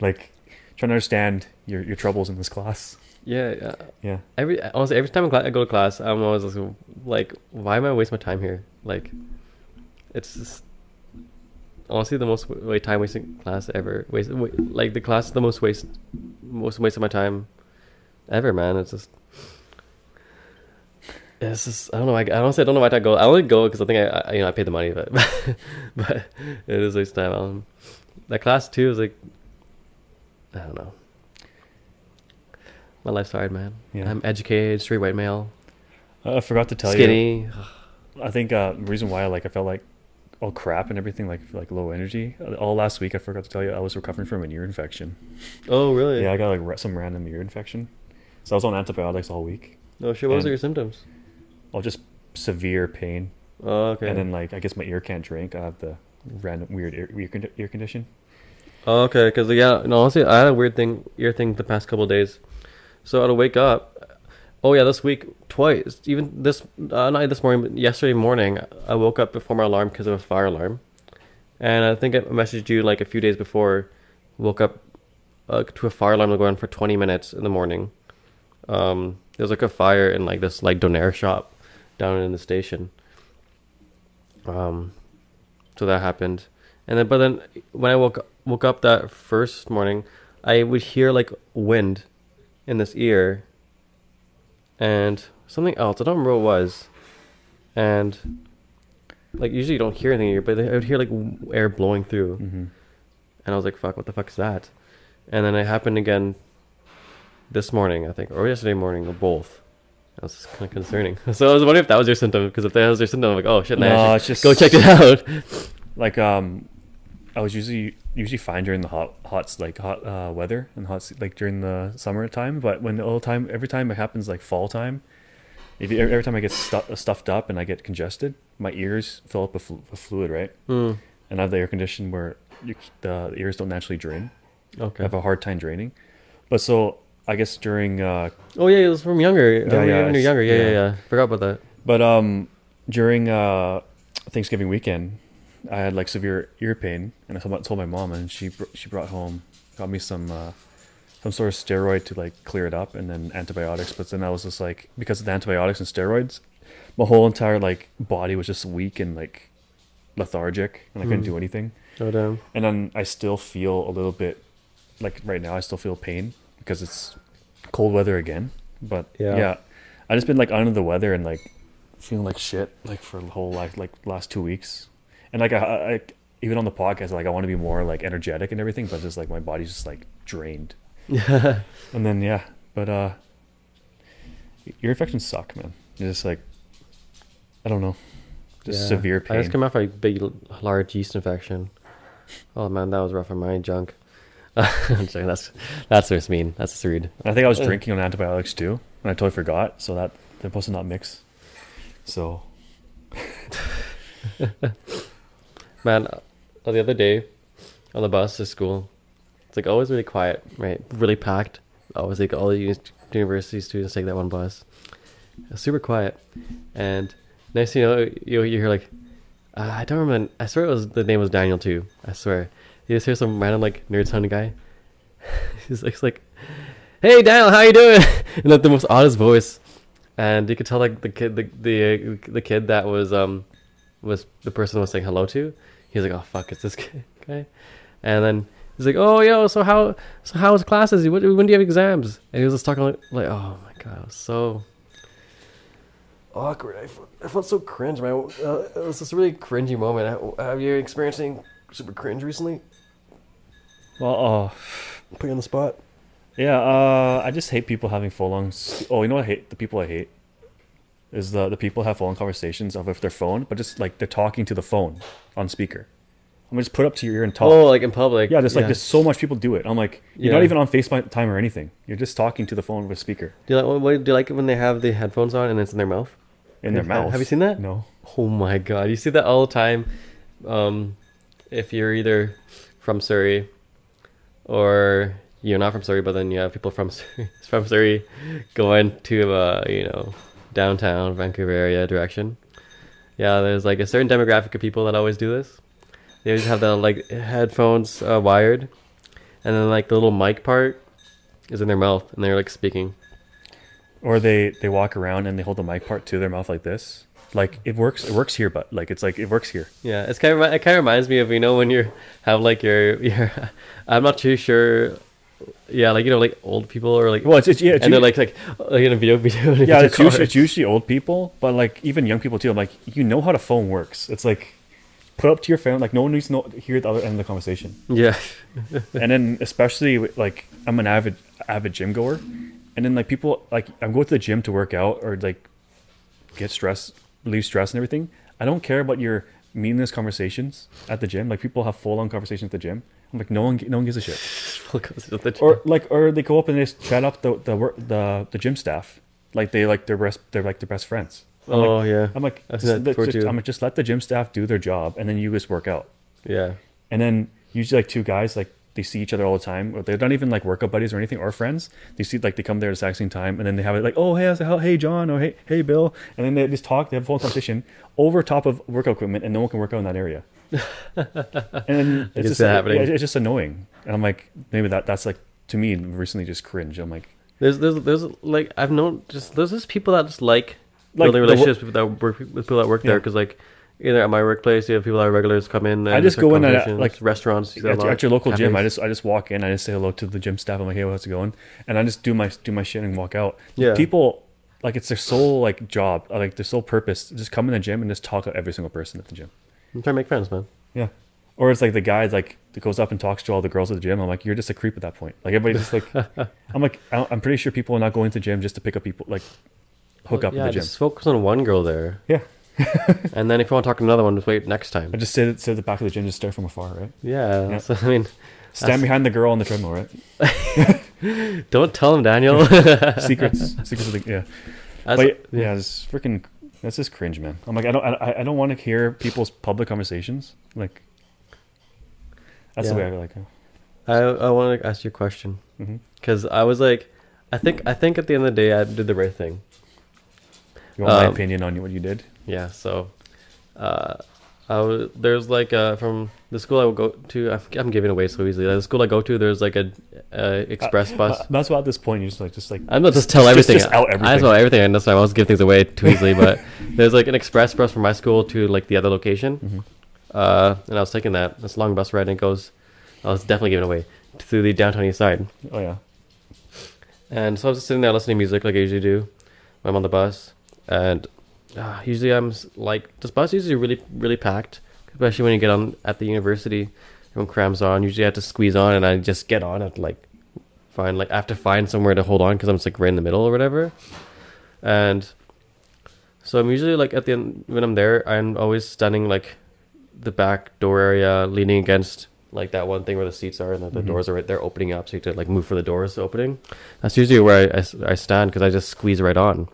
like, trying to understand your your troubles in this class. Yeah, yeah. Yeah. every honestly every time I go to class i'm always like why am i wasting my time here? Like it's just honestly the most time wasting class ever. Waste wa- like the class is the most waste most waste of my time ever man. It's just it's just I don't know I, I honestly I don't know why I go I only go because I think I, I you know I paid the money but but it is waste of time. Um that class too is like I don't know my life's hard man Yeah. I'm educated straight white male Uh, I forgot to tell you. skinny I think uh, the reason why like I felt like all crap and everything like like low energy. uh, All last week I forgot to tell you I was recovering from an ear infection. oh really Yeah, I got like some random ear infection. So I was on antibiotics all week. no shit what was your symptoms Oh, just severe pain. Oh, okay. And then like I guess my ear can't drink. I have the random weird ear, ear, condi- ear condition. Oh, okay. Because yeah, no, honestly, I had a weird thing, ear thing the past couple of days. So I'd wake up. Oh yeah, this week twice. Even this uh, not this morning, but yesterday morning, I woke up before my alarm because of a fire alarm. And I think I messaged you like a few days before. Woke up uh, to a fire alarm going on for 20 minutes in the morning. Um, there was like a fire in like this like donair shop down in the station. Um, so that happened, and then but then when I woke woke up that first morning, I would hear like wind in this ear, and something else. I don't remember what it was, and like usually you don't hear anything in your ear, but I would hear like air blowing through, Mm-hmm. and I was like, "Fuck, what the fuck is that?" And then it happened again this morning, I think, or yesterday morning, or both. That was kind of concerning. So I was wondering if that was your symptom, because if that was your symptom, I'm like, "Oh shit, No, I it's just go check it out." Like um, I was usually usually fine during the hot hot like hot uh, weather and hot like during the summer time. But when the all time every time it happens like fall time, if you, every time I get stu- stuffed up and I get congested, my ears fill up with, flu- with fluid, right? Hmm. And I have the air condition where you, the ears don't naturally drain. Okay, I have a hard time draining. But so I guess during uh, Oh yeah, it was from younger. Yeah, Yeah, yeah, yeah, when you're younger. Yeah, yeah, yeah. yeah. Forgot about that. But um, during uh, Thanksgiving weekend, I had like severe ear pain, and I told my, told my mom, and she she brought home, got me some uh, some sort of steroid to like clear it up, and then antibiotics. But then I was just like, because of the antibiotics and steroids, my whole entire like body was just weak and like lethargic, and I couldn't Hmm. do anything. Oh damn. And then I still feel a little bit, like right now, I still feel pain because it's cold weather again. But Yeah. yeah, I just been like under the weather and like feeling like shit like for the whole like like last two weeks. And like I, I even on the podcast, like I want to be more like energetic and everything, but just like my body's just like drained. Yeah. And then yeah, but uh, ear infections suck, man. It's just like I don't know, just Yeah. severe pain. I just came off a big, large yeast infection. Oh man, that was rough on my junk. I'm joking. That's that's just mean. That's just rude. I think I was drinking on antibiotics too, and I totally forgot. So that they're supposed to not mix. So Man, the other day on the bus to school, it's like always really quiet, right? Really packed. Always like all the uni- university students take that one bus. Super quiet, and next you know, you you hear like, uh, I don't remember. I swear it was the name was Daniel too. I swear. You just hear some random like nerd sounding guy. He's like, like, "Hey Daniel, how you doing?" and like the most oddest voice, and you could tell like the kid, the the the kid that was um was the person was saying hello to. He's like, "Oh fuck, it's this guy," Okay? and then he's like, "Oh yo, so how so how was classes? When, when do you have exams?" And he was just talking like, like "Oh my god, it was so awkward. I felt, I felt so cringe, man. Uh, it was this really cringy moment. Have you experienced anything super cringe recently? well, oh Put you on the spot. yeah. Uh, I just hate people having full on. Oh, you know what I hate? The people I hate is the the people have on conversations of with their phone, but just like they're talking to the phone on speaker. I'm gonna just put up to your ear and talk. Oh, like in public. yeah, just like there's so much people do it. I'm like, you're not even on FaceTime or anything. You're just talking to the phone with a speaker Do you like what, what- do you like it when they have the headphones on and it's in their mouth? in their Have- mouth. have you seen that? No. Oh my god, you see that all the time. Um, if you're either from Surrey or you're not from Surrey, but then you have people from Surrey, from Surrey going to uh, you know downtown Vancouver area direction. Yeah, there's like a certain demographic of people that always do this. They always have the like headphones uh, wired, and then like the little mic part is in their mouth, and they're like speaking. Or they they walk around and they hold the mic part to their mouth like this. Like it works. It works here, but like it's like it works here. Yeah, it's kind of it kind of reminds me of you know when you have like your your I'm not too sure. Yeah, like you know, like old people or like, Well, it's, it's yeah, it's and they're like like like in a video video. in a yeah, it's usually, it's usually old people, but like even young people too. I'm like, you know how the phone works. It's like put up to your phone. Like no one needs to know, hear the other end of the conversation. yeah, and then especially like I'm an avid avid gym goer, and then like people like I'm going to the gym to work out or like get stress, relieve stress and everything. I don't care about your meaningless conversations at the gym. Like people have full on conversations at the gym. I'm like no one no one gives a shit. Or like or they go up and they just chat up the the work the the gym staff. Like they like their best they're like their best friends. I'm oh like, yeah, I'm like, just, seen that let- before, just-. I'm like, just let the gym staff do their job, and then you just work out. yeah. And then usually like two guys like they see each other all the time. Or they're not even like workout buddies or anything or friends. They see like they come there at the exact same time, and then they have it like, oh hey, hey John, or hey hey Bill, and then they just talk. They have a full conversation over top of workout equipment, and no one can work out in that area. and it's just see that like, happening. yeah, it's just annoying. And I'm like, maybe that that's like to me recently just cringe. I'm like, There's there's there's like I've known just there's just people that just like, Like building the relationships with people that work with people that work there because like either at my workplace you have people that are regulars come in. And I just go in uh, like, restaurants you see at, at your local gym, I just I just walk in, I just say hello to the gym staff. I'm like, hey, how's it going? And I just do my do my shit and walk out. Yeah. People like it's their sole like job, like their sole purpose. Just come in the gym and just talk to every single person at the gym. I'm trying to make friends, man. Yeah. Or it's like the guy like that goes up and talks to all the girls at the gym. I'm like, you're just a creep at that point. Like everybody just like, I'm like, I'm pretty sure people are not going to the gym just to pick up people like hook up yeah, at the gym. just focus on one girl there, Yeah. and then if you want to talk to another one, just wait next time. I just sit, sit at the back of the gym, just stare from afar, right? Yeah, Yeah. so, I mean, Stand That's- behind the girl on the treadmill, right? don't tell him, Daniel. Secrets, secrets of the yeah. That's- but yeah, it's freaking. That's just cringe, man. I'm like, I don't, I, I don't want to hear people's public conversations. Like, that's the way I like. it. I I want to ask you a question because I was like, I think I think at the end of the day I did the right thing. You want my Um, opinion on what you did? Yeah, so uh, I was, there's like uh, from the school I would go to. I'm, I'm giving away so easily. The school I go to, there's like a uh, express bus. Uh, that's why at this point you just like, just like. I'm not just tell just- everything. just out I everything. just know everything. And that's why I won't give things away too easily. but there's like an express bus from my school to like the other location, Mhm. uh, and I was taking that. This long bus ride, and it goes. I was definitely giving away through the downtown east side. Oh yeah. And so I was just sitting there listening to music like I usually do when I'm on the bus. And uh, usually I'm like, this bus is usually really, really packed, especially when you get on at the university. Everyone crams on. Usually I have to squeeze on and I just get on. I have to like find, like, I have to find somewhere to hold on because I'm just like right in the middle or whatever. And so I'm usually like at the end, when I'm there, I'm always standing like the back door area, leaning against like that one thing where the seats are and the, the Mhm. doors are right there opening up so you have to like move for the doors opening that's usually where I I stand because i just squeeze right on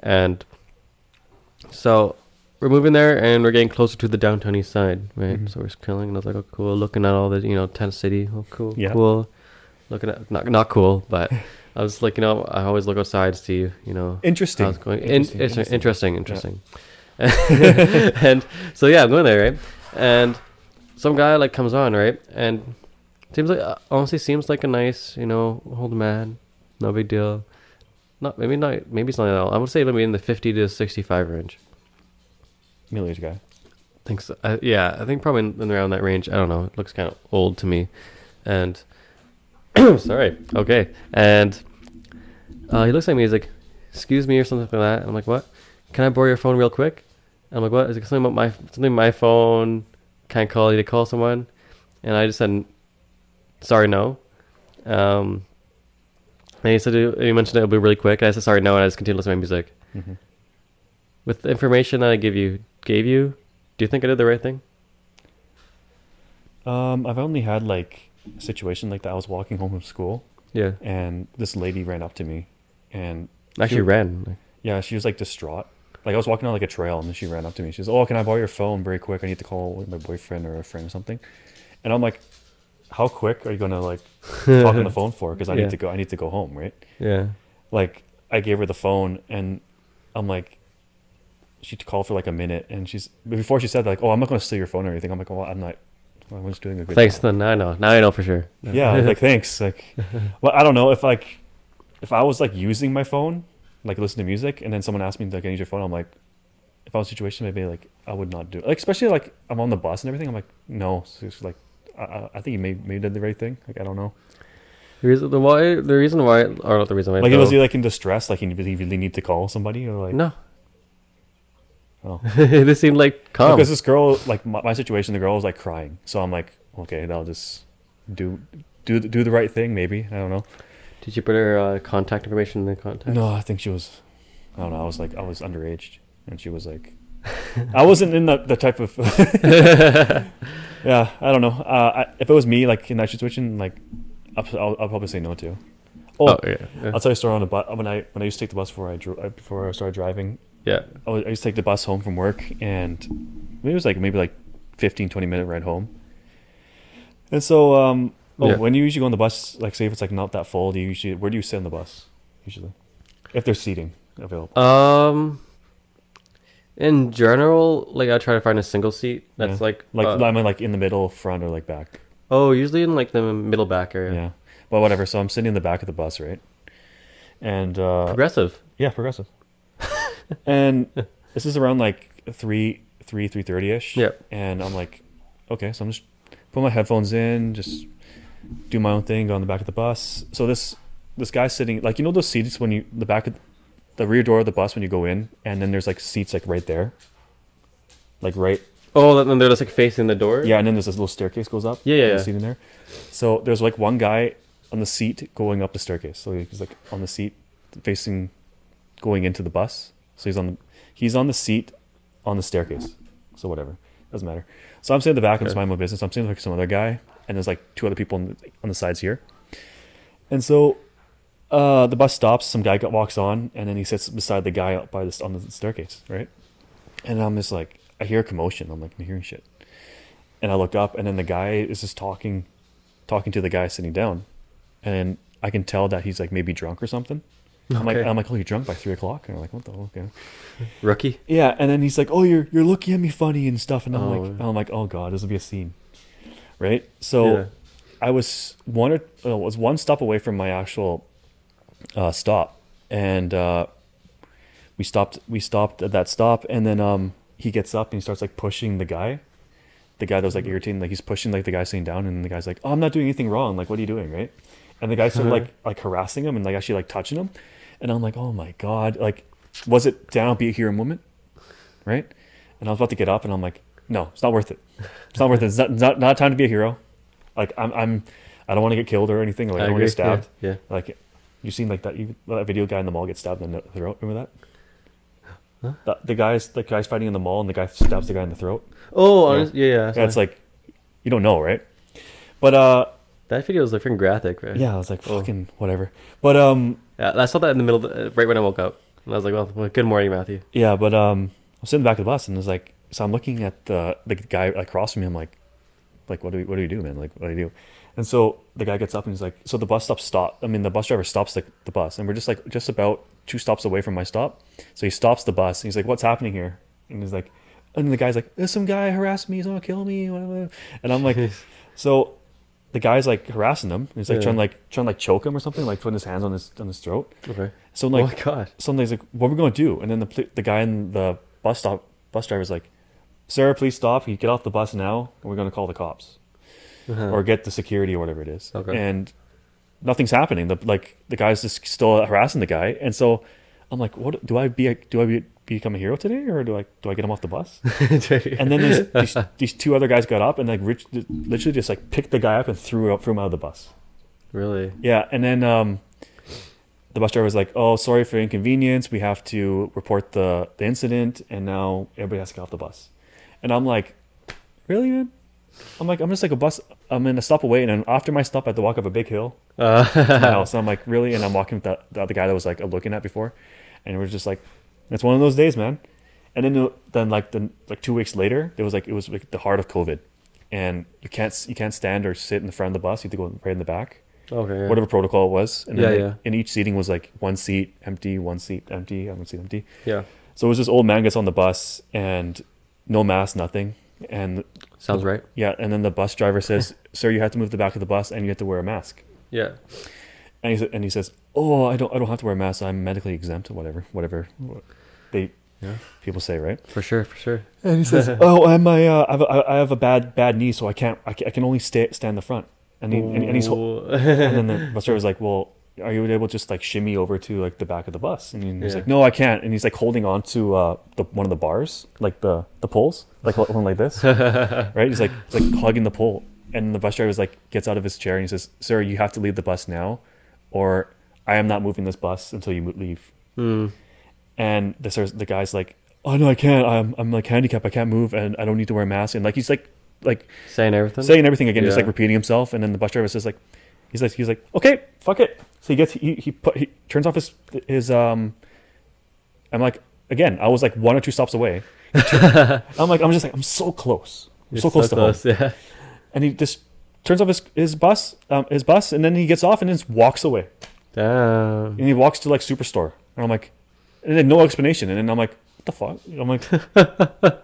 and so we're moving there and we're getting closer to the downtown east side right Mhm. so we're chilling and i was like oh cool looking at all the you know tent city oh cool Yeah. cool looking at not not cool but i was like you know i always look outside to see you know Interesting. How's going? In, Interesting, interesting, interesting. interesting, interesting. and so yeah, I'm going there, right? And some guy like comes on, right? And seems like uh, honestly seems like a nice, you know, old man, no big deal. Not maybe not maybe it's not at all. I would say maybe in the 50 to 65 range. Aged guy. think so. I, yeah, I think probably in, in around that range. I don't know. It looks kind of old to me. And sorry. Okay. And uh, he looks at me. He's like, "Excuse me" or something like that. And I'm like, "What? Can I borrow your phone real quick?" And I'm like, "What?" Is it something about my something my phone? Can I call you to call someone? And I just said, "Sorry, no." Um, and he said he mentioned it'll be really quick. And I said, "Sorry, no," and I just continued listening to my music. hmm With the information that I give you, gave you, do you think I did the right thing? Um, I've only had like a situation like that. I was walking home from school, Yeah. and this lady ran up to me, and Actually She- ran. yeah, she was like distraught. Like I was walking on like a trail, and then she ran up to me. She was, "Oh, can I borrow your phone very quick? I need to call my boyfriend or a friend or something." And I'm like, "How quick are you gonna like talk on the phone for? Because I Yeah. need to go. I need to go home, right?" Yeah. Like I gave her the phone, and I'm like, she called for like a minute, and she's before she said like, "Oh, I'm not gonna steal your phone or anything." I'm like, "Oh, I'm not. I was doing a good Thanks. job." Then I know. Now I know for sure. yeah like thanks like well i don't know if like if i was like using my phone like listen to music and then someone asked me like i need your phone i'm like if i was in a situation maybe like i would not do it like especially like i'm on the bus and everything i'm like no so it's like I- I, I think you may maybe did the right thing like i don't know The reason, the why, the reason why, or not the reason why. like though- was he like in distress like he really, really need to call somebody or like no. Oh this seemed like calm. because this girl like my, my situation the girl was like crying so i'm like okay i'll just do do the- do the right thing maybe i don't know Did you put her uh, contact information in the contact? No, I think she was. I don't know. I was like, I was underage, and she was like, I wasn't in the the type of. yeah, I don't know. Uh, I, if it was me, like in that situation, like, I'll, I'll, I'll probably say no to. Oh, Oh, yeah. yeah. I'll tell you a story on the bus. When I when I used to take the bus before I drew, uh, before I started driving, Yeah. I, was, I used to take the bus home from work, and maybe it was like maybe like 15, 20 minute ride home. And so, um, oh, Yeah. when you usually go on the bus, like say if it's like not that full, do you usually where do you sit on the bus usually, if there's seating available? Um. In general, like I try to find a single seat that's Yeah. like like uh, I mean, like in the middle, front, or like back. oh, usually in like the middle back area. Yeah. but whatever. So I'm sitting in the back of the bus, right? And uh, Progressive. Yeah, progressive. And this is around like three, three, three thirty ish. Yep. And I'm like, okay, so I'm just put my headphones in, just do my own thing, go on the back of the bus. So this this guy's sitting like you know those seats when you the back of the rear door of the bus when you go in, and then there's like seats like right there, like right Oh, and then they're just like facing the door. yeah, and then there's this little staircase goes up. Yeah, yeah, yeah. Seat in there. So there's like one guy on the seat going up the staircase. So he's like on the seat facing, going into the bus. So he's on the he's on the seat on the staircase. So whatever, doesn't matter. So I'm sitting in the back and just Okay. mind my business. I'm sitting with like some other guy, and there's like two other people on the, on the sides here. And so, uh, the bus stops. Some guy walks on, and then he sits beside the guy up by this on the staircase, right? And I'm just like, I hear a commotion. I'm like, I'm hearing shit. And I look up, and then the guy is just talking, talking to the guy sitting down, and I can tell that he's like maybe drunk or something. I'm like, I'm like, oh, you're drunk by three o'clock, and I'm like, what the hell? Okay. Rookie. Yeah, and then he's like, "Oh, you're you're looking at me funny and stuff," and I'm Oh, like, yeah. I'm like, "Oh God, this will be a scene," right? So Yeah. I was one or uh, was one stop away from my actual uh, stop, and uh, we stopped. We stopped at that stop, and then um, he gets up and he starts like pushing the guy, the guy that was like irritating. Like he's pushing like the guy sitting down, and the guy's like, "Oh, I'm not doing anything wrong. Like, what are you doing, right?" And the guy started like like harassing him and like actually like touching him, and I'm like, "Oh my God!" Like, was it down be a hero moment? right? And I was about to get up, and I'm like, no, it's not worth it. It's not worth it. It's not, not, not time to be a hero. Like I'm, I'm, I don't want to get killed or anything. Like I, don't want to get stabbed. Yeah. yeah. Like you seen like that, you, that video guy in the mall get stabbed in the throat. Remember that? The, the guys, the guys fighting in the mall, and the guy stabs the guy in the throat. Oh, Yeah. honest- yeah, yeah. Yeah, it's like, you don't know, right? But uh, that video was like freaking graphic, right? yeah, I was like, Oh. fucking whatever. But um, Yeah, I saw that in the middle, of the, right when I woke up, and I was like, "Well, well good morning, Matthew." Yeah, but um, I'm sitting in the back of the bus, and it's like, so I'm looking at the the guy across from me. I'm like, like, what do we, what do we do, man? Like, what do you do? And so the guy gets up and he's like, so the bus stop stop. I mean, the bus driver stops the, the bus, and we're just like just about two stops away from my stop. So he stops the bus, and he's like, what's happening here? And he's like, and the guy's like, there's some guy harassed me. He's gonna kill me. And I'm like, so the guy's like harassing him. He's like Yeah. trying to like trying to like choke him or something, like putting his hands on his on his throat. Okay. So oh like my god. somebody's like, "What are we going to do?" And then the the guy in the bus stop bus driver's like, "Sir, please stop. You get off the bus now, and we're going to call the cops Uh-huh. or get the security or whatever it is." Okay. And nothing's happening. The like the guy's just still harassing the guy, and so I'm like, "What do I be? Do I be, become a hero today, or do I do I get him off the bus?" And then these, these two other guys got up and like rich, literally just like picked the guy up and threw up threw him out of the bus. really, Yeah, and then um, the bus driver was like, "Oh, sorry for inconvenience. We have to report the the incident, and now everybody has to get off the bus." And I'm like, "Really, man?" I'm like, "I'm just like a bus. I'm in a stop away, and then after my stop, I have to walk up a big hill uh, to my house." So I'm like, "Really?" And I'm walking with the, the other guy that was like looking at before, and we're just like, "It's one of those days, man." And then then like the like two weeks later, there was like it was like the heart of COVID, and you can't you can't stand or sit in the front of the bus. You have to go right in the back okay, yeah. whatever protocol it was. And Yeah, yeah. And each seating was like one seat empty, one seat empty, one seat empty. yeah, So it was this old man gets on the bus and no mask, nothing. And sounds right. yeah, and then the bus driver says, "Sir, you have to move the back of the bus and you have to wear a mask." Yeah, And he and he says, "Oh, I don't I don't have to wear a mask. I'm medically exempt or whatever, whatever they yeah, people say, right?" for sure, for sure. And he says, "Oh, I'm my uh, I have a, I have a bad bad knee, so I can't I can, I can only stay stand the front." And he and, and he's and then the bus driver was like, "Well, are you able to just like shimmy over to like the back of the bus?" And he's Yeah. like, "No, I can't." And he's like holding on to uh, the one of the bars, like the the poles, like one like this, right? He's like he's like hugging the pole, and the bus driver is like gets out of his chair and he says, "Sir, you have to leave the bus now, or I am not moving this bus until you leave." Hmm. And the the guy's like, "Oh no, I can't. I'm I'm like handicapped. I can't move, and I don't need to wear a mask." And like he's like like saying everything. saying everything again, just like repeating himself. And then the bus driver says like, he's like, he's like, okay, fuck it. So he gets, he, he put, he turns off his, his, um, I'm like, again, I was like one or two stops away. I'm like, I'm just like, I'm so close. I'm You're so close to home. Yeah. And he just turns off his his bus, um, his bus, and then he gets off and just walks away. Damn. And he walks to like Superstore, and I'm like, and then no explanation. And then I'm like, what the fuck? I'm like,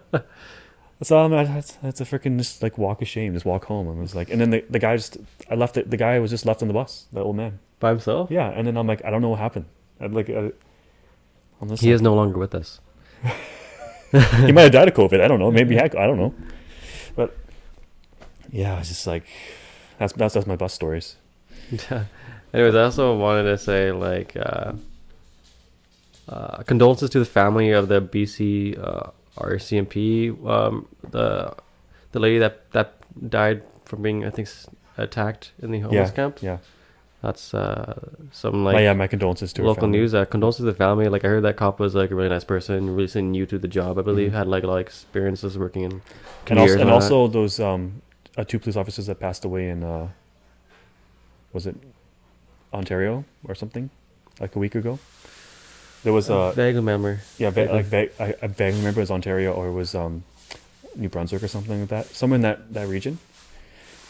that's all. I'm, that's that's a freaking just like walk of shame. Just walk home. And I was like, and then the the guy just, I left it. The guy was just left on the bus. The old man. By himself? Yeah. And then I'm like, I don't know what happened. I'm like, uh, I'm just He like, is no longer with us. he might have died of COVID. I don't know. Maybe he I don't know. But yeah, it's just like that's that's that's my bus stories. Yeah. Anyways, I also wanted to say like uh, uh, condolences to the family of the BC uh, RCMP, um, the the lady that that died from being I think attacked in the homeless Yeah, camp. Yeah. That's uh, some like yeah, my condolences to local news. Uh, condolences to the family. Like I heard that cop was like a really nice person, really new to the job. I believe Mhm. had like a lot of experiences working in and also, and all that. those um uh, two police officers that passed away in uh was it Ontario or something like a week ago. There was uh vague remember. yeah va- vaguely. like I, I vaguely remember it was Ontario or it was um New Brunswick or something like that somewhere in that that region.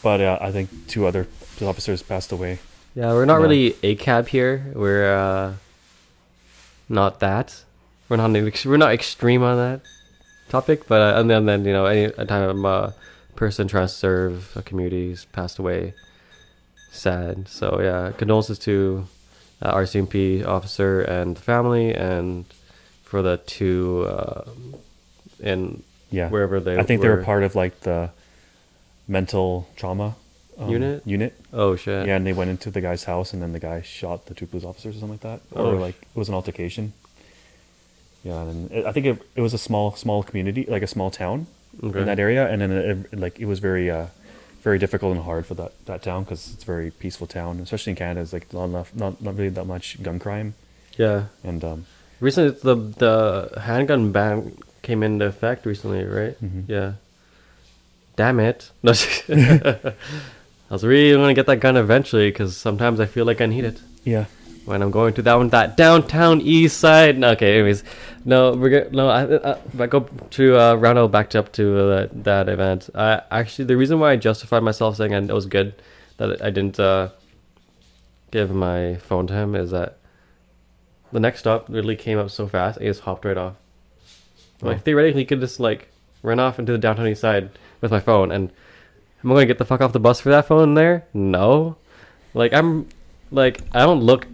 But uh, I think two other officers passed away. Yeah, we're not No. really a cab here. We're uh, not that. We're not ex- we're not extreme on that topic, but uh, and then then you know any time a person trying to serve a community has passed away, sad. So yeah, condolences to uh, RCMP officer and the family, and for the two uh, in Yeah, wherever they. I think they were part of like the mental trauma um, Unit? Unit. Oh shit! Yeah, and they went into the guy's house, and then the guy shot the two police officers or something like that, or Oh. like it was an altercation. Yeah, and it, I think it, it was a small small community, like a small town Okay. in that area, and then it, it- like it was very uh, very difficult and hard for that that town because it's a very peaceful town, especially in Canada. It's like not enough, not not really that much gun crime, yeah. and um, Recently, the the handgun ban came into effect recently, right? Mhm. Yeah. Damn it! No, I was really gonna get that gun eventually because sometimes I feel like I need it yeah, when I'm going to that one that downtown east side. No, okay, anyways, no, we're gonna no. I, I, I go to uh, round back up to uh, that event. I actually the reason why I justified myself saying it was good that I didn't uh, give my phone to him is that the next stop literally came up so fast, I just hopped right off. Like Oh. theoretically, could just like run off into the downtown east side with my phone, and am I gonna get the fuck off the bus for that phone there? No. Like I'm, like I don't look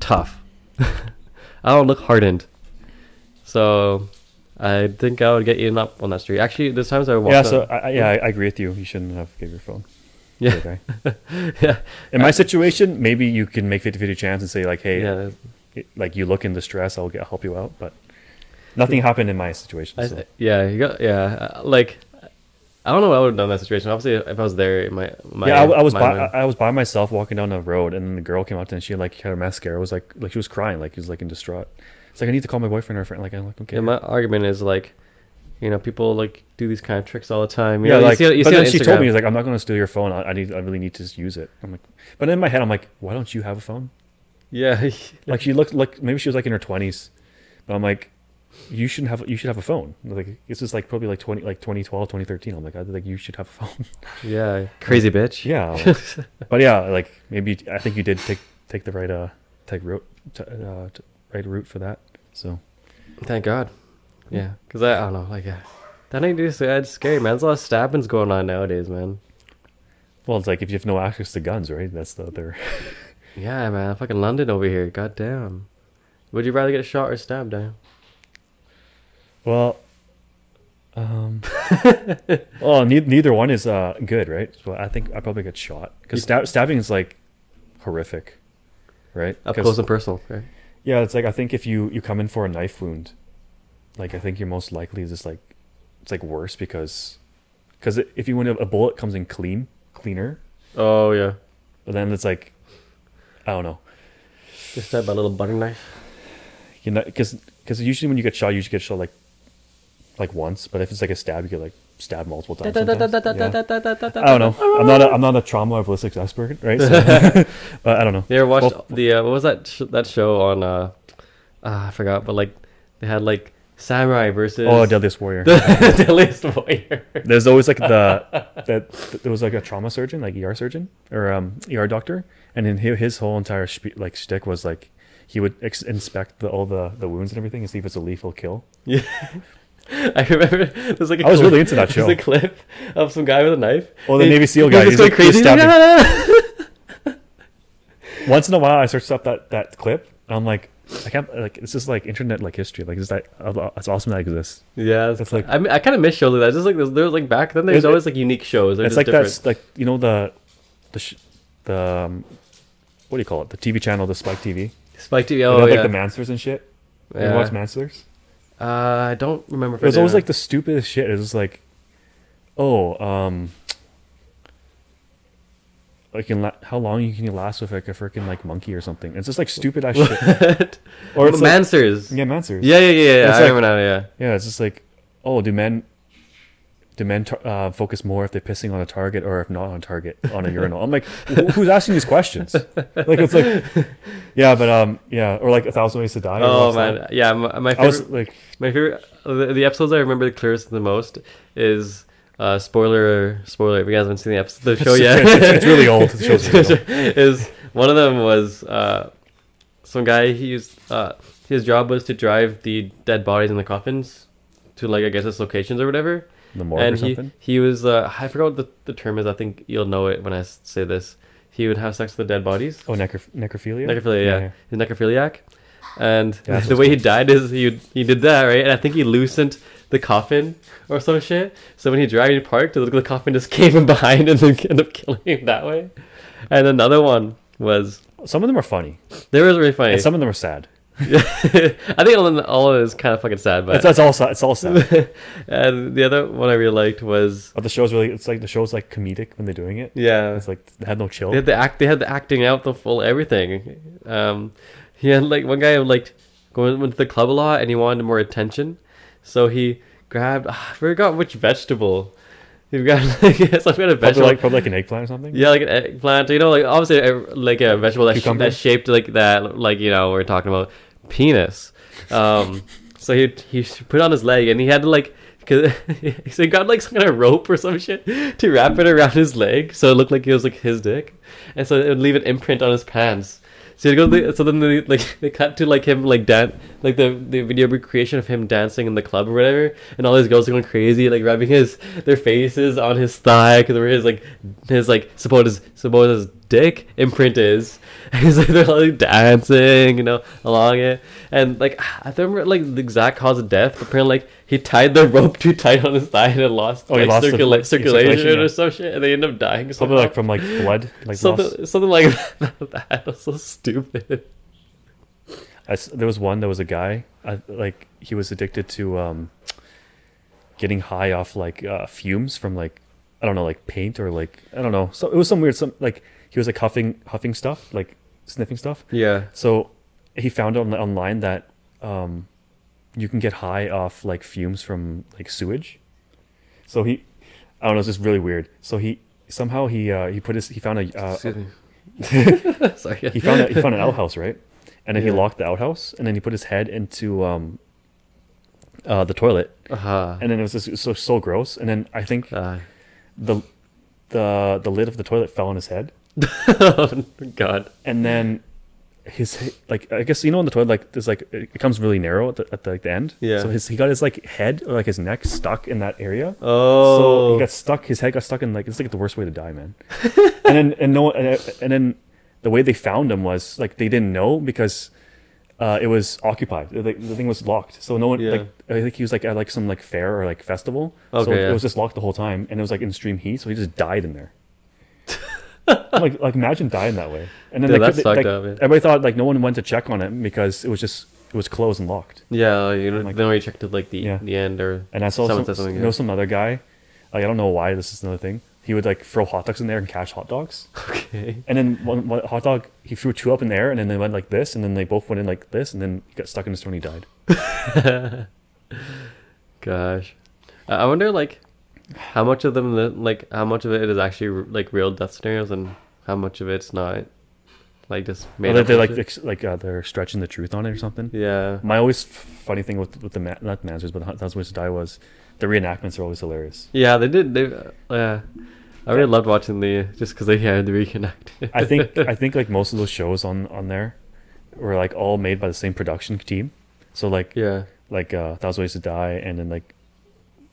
tough. I don't look hardened. So, I think I would get eaten up on that street. Actually, there's times I walked. yeah. up- So I, I, yeah, I, I agree with you. You shouldn't have gave your phone. yeah, guy. yeah, In my situation, maybe you can make 50-50 chance and say like, hey, yeah. it- like you look in distress, I'll get help you out. But nothing happened in my situation. I, yeah, you got yeah. uh, Like, I don't know what I would have done in that situation. Obviously, if I was there, my my yeah, I, I was my by, I I was by myself walking down the road, and then the girl came up and she like had her mascara was like like she was crying, like she was like in distraught. It's like I need to call my boyfriend or friend. Like I'm like okay, Yeah, my argument is like, you know, people like do these kind of tricks all the time. You yeah, know, you like see you but see then she told me she's like I'm not going to steal your phone. I, I need I really need to just use it. I'm like, but in my head I'm like, why don't you have a phone? yeah, Like she looked like maybe she was like in her twenties, but I'm like, you shouldn't have you should have a phone. Like this is like probably like twenty like 2012 2013. I'm like I think you should have a phone. yeah, crazy bitch. Yeah, like- but yeah, like maybe I think you did take take the right uh take route t- uh, t- right route for that. So Thank God. Yeah, because I, I don't know, like, yeah. That ain't just it's scary, man. There's a lot of stabbings going on nowadays, man. well, it's like if you have no access to guns, right? That's the other. Yeah, man. Fucking London over here. God damn. Would you rather get shot or stabbed, Dan? Well, um, well, ne- neither one is uh good, right? So I think I probably get shot because stab- stabbing is like horrific, right? Up close and personal, right? Yeah, it's like I think if you you come in for a knife wound, like I think you're most likely just like it's like worse because because if you when a bullet comes in clean cleaner, Oh, yeah. but then it's like I don't know, Just stabbed by a little butter knife. you know, because because usually when you get shot, you usually get shot like like once, but if it's like a stab, you get like stab multiple times. I don't know. I'm not a, I'm not a trauma or ballistics expert, right? So, but I don't know. You ever watched Well- the uh, what was that sh- that show on uh, uh I forgot, but like they had like Samurai versus Oh, Deadliest Warrior. Deadliest Warrior. There's always like the that there was like a trauma surgeon, like ER surgeon or um ER doctor, and then hi- his whole entire spe- like shtick was like he would ex- inspect the, all the the wounds and everything and see if it's a lethal kill. Yeah. I remember there's like a I was clip- really into that show. there's a clip of some guy with a knife. Oh, the He- Navy SEAL guy, he's going like- crazy. Once in a while, I searched up that that clip, and I'm like, I can't like this is like internet like history. Like is that it's awesome that exists. Yeah, it's It's like I mean, I kind of miss shows like that. Just like there's, like back then, there's always like unique shows. They're it's like different. that's like you know the the sh- the um, what do you call it? The TV channel, the Spike TV. Spike TV. Oh yeah. like the Manswers and shit. You yeah. watch Manswers? Uh, I don't remember. It was always like the stupidest shit. It was like, oh, um, like in la- how long can you last with like a freaking like monkey or something? It's just like stupid ass shit. Or it's like, yeah, Manswers. Yeah, yeah, yeah, yeah. I like- remember now. Yeah. Yeah, it's just like, oh, do men do men tar- uh, focus more if they're pissing on a target or if not on target on a urinal? I'm like, wh- who's asking these questions? Like it's like, yeah, but um, yeah, or like a thousand ways to die. Oh man, that? yeah. My, my I favorite, was like, my favorite, the, the episodes I remember the clearest the most is uh, spoiler, spoiler. If you guys haven't seen the episode, the show yet, it's- it's really old. The show's really old. is one of them was uh, some guy. He used uh, his job was to drive the dead bodies in the coffins to like I guess its locations or whatever. The morgue and or he something. he was uh, I forgot what the, the term is. I think you'll know it when I say this. He would have sex with the dead bodies. Oh, necro- necrophilia. Necrophilia, yeah. He's necrophiliac. And Yeah, the way he died is he he did that, right? And I think he loosened the coffin or some shit. So when he dragged it parked, the, the coffin just came in behind and then ended up killing him that way. And another one was Some of them are funny, they was really funny. and some of them are sad. I think all of, them, all of it is kind of fucking sad, It's, but that's all. It's all sad. and the other one I really liked was but the show's really. It's like the show's like comedic when they're doing it. yeah, It's like they had no chill. They had the act. They had the acting out the full everything. Um, he had like one guy like going went to the club a lot and he wanted more attention, so he grabbed. ah, I forgot which vegetable. He got like kind of Probably vegetable. like probably like an eggplant or something. yeah, like an eggplant. You know, like obviously uh, like a vegetable that's, sh- that's shaped like that. Like you know, we're talking about penis. Um, so he he put it on his leg and he had to like. Cause so he got like some kind of rope or some shit to wrap it around his leg, so it looked like it was like his dick, and so it would leave an imprint on his pants. So he go, the, so then they like they cut to like him like dan like the the video recreation of him dancing in the club or whatever, and all these girls are going crazy, like rubbing his their faces on his thigh because where his like his like suppose suppose his dick imprint is. And he's like they're like dancing, you know, along it, and like I don't remember like the exact cause of death, but apparently like he tied the rope too tight on his thigh and it lost Oh, like, lost circula- the circulation, circulation, or some shit, and they end up dying. Somehow. like from like blood, like something loss. something like that. that was so stupid. I there was one. There was a guy. I, like he was addicted to um, getting high off like uh, fumes from like I don't know, like paint or like I don't know. So it was some weird. Some like he was like huffing huffing stuff, like sniffing stuff. Yeah. So he found on online that um, you can get high off like fumes from like sewage. So he, I don't know, it's just really weird. So he somehow he uh, he put his he found a uh. Sorry. he found a, he found an outhouse right, and then Yeah. he locked the outhouse, and then he put his head into um, uh, the toilet, Uh-huh. and then it was just so so gross. And then I think Uh, the the the lid of the toilet fell on his head, oh, God. and then his like I guess you know in the toilet like there's like it comes really narrow at the, at the, like, the end. Yeah. So his he got his like head or like his neck stuck in that area. Oh. So Oh. he got stuck. His head got stuck in like it's like the worst way to die, man. and then and no and, and then the way they found him was like they didn't know because uh, it was occupied. The, the thing was locked, so no one Yeah. like I think he was like at like some like fair or like festival. so Okay, it was just locked the whole time, and it was like in extreme heat, so he just died in there. Like like imagine dying that way. And then they, that's they- fucked like, up, man. everybody thought like no one went to check on it because it was just it was closed and locked. yeah, you know, Like- then we checked at like the Yeah. the end or And I saw Someone some, something, you know some other guy. Like I don't know why this is another thing. He would like throw hot dogs in there and catch hot dogs. okay. And then one, one hot dog, he threw two up in the air, and then they went like this, and then they both went in like this, and then he got stuck in his throat and he died. Gosh, I wonder like how much of them li- like how much of it is actually like real death scenarios and how much of it's not. like just made up they like ex- like uh, they're stretching the truth on it or something. yeah. My always funny thing with with the ma- not Manswers, but Thousand Ways to Die was the reenactments are always hilarious. Yeah, they did. They, uh, yeah, I really loved watching the just because they had the reconnect. I think I think like most of those shows on on there were like all made by the same production team. So like yeah, like uh, Thousand Ways to Die, and then like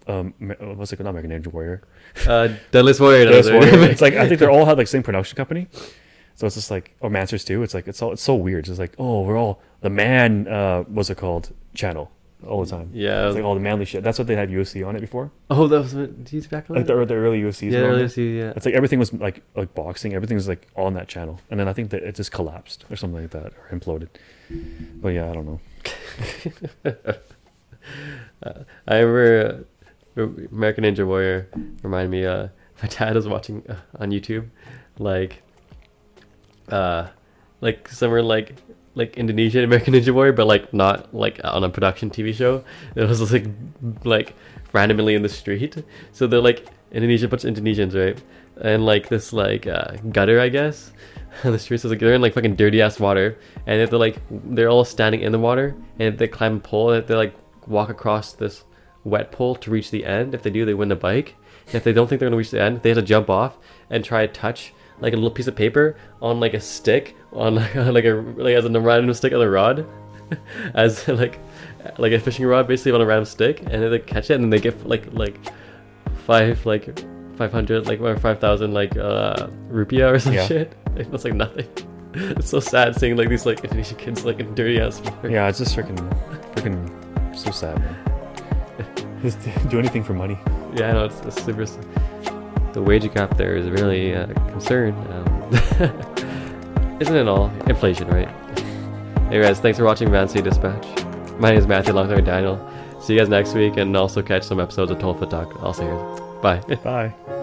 um, uh, what's it called? Not American Ninja Warrior. uh, Deadliest Warrior. Deadliest. Warrior. it's like I think they're all had like same production company. So it's just like or Manswers too. It's like it's all it's so weird. It's just like oh we're all the man uh what's it called channel all the time. yeah. It's like all the manly shit. That's what they had UFC on it before. oh, that was what, he's back. Like the, the early UFCs. yeah, were on earlier there. see, yeah. It's like everything was like like boxing. Everything was like on that channel, and then I think that it just collapsed or something like that or imploded. But yeah, I don't know. I remember uh, American Ninja Warrior reminded me. Uh, my dad was watching uh, on YouTube, like, uh, like somewhere like like Indonesian American Ninja Warrior, but like not like on a production TV show. It was like like randomly in the street. So they're like Indonesia, bunch of Indonesians, right? And like this like uh, gutter, I guess. on the streets, so like they're in like fucking dirty ass water, and if they're like they're all standing in the water, and they climb a pole, and they like walk across this wet pole to reach the end, if they do, they win the bike. And if they don't think they're gonna reach the end, they have to jump off and try to touch like a little piece of paper on like a stick on like, like a like as a random stick on a rod, as like like a fishing rod basically on a random stick, and then they catch it, and then they get like like five like five hundred like or five thousand like uh rupiah or some Yeah. shit. Like, that's like nothing. It's so sad seeing like these like Indonesian kids like in dirty ass water. Yeah, it's just freaking freaking so sad, man. Just do anything for money. Yeah, I know it's, it's super. The wage gap there is really a concern. Um, isn't it all inflation, right? Hey guys, thanks for watching Vancity Dispatch. My name is Matthew with Daniel. See you guys next week, and also catch some episodes of Total Foot Talk. I'll see you. Bye. Bye.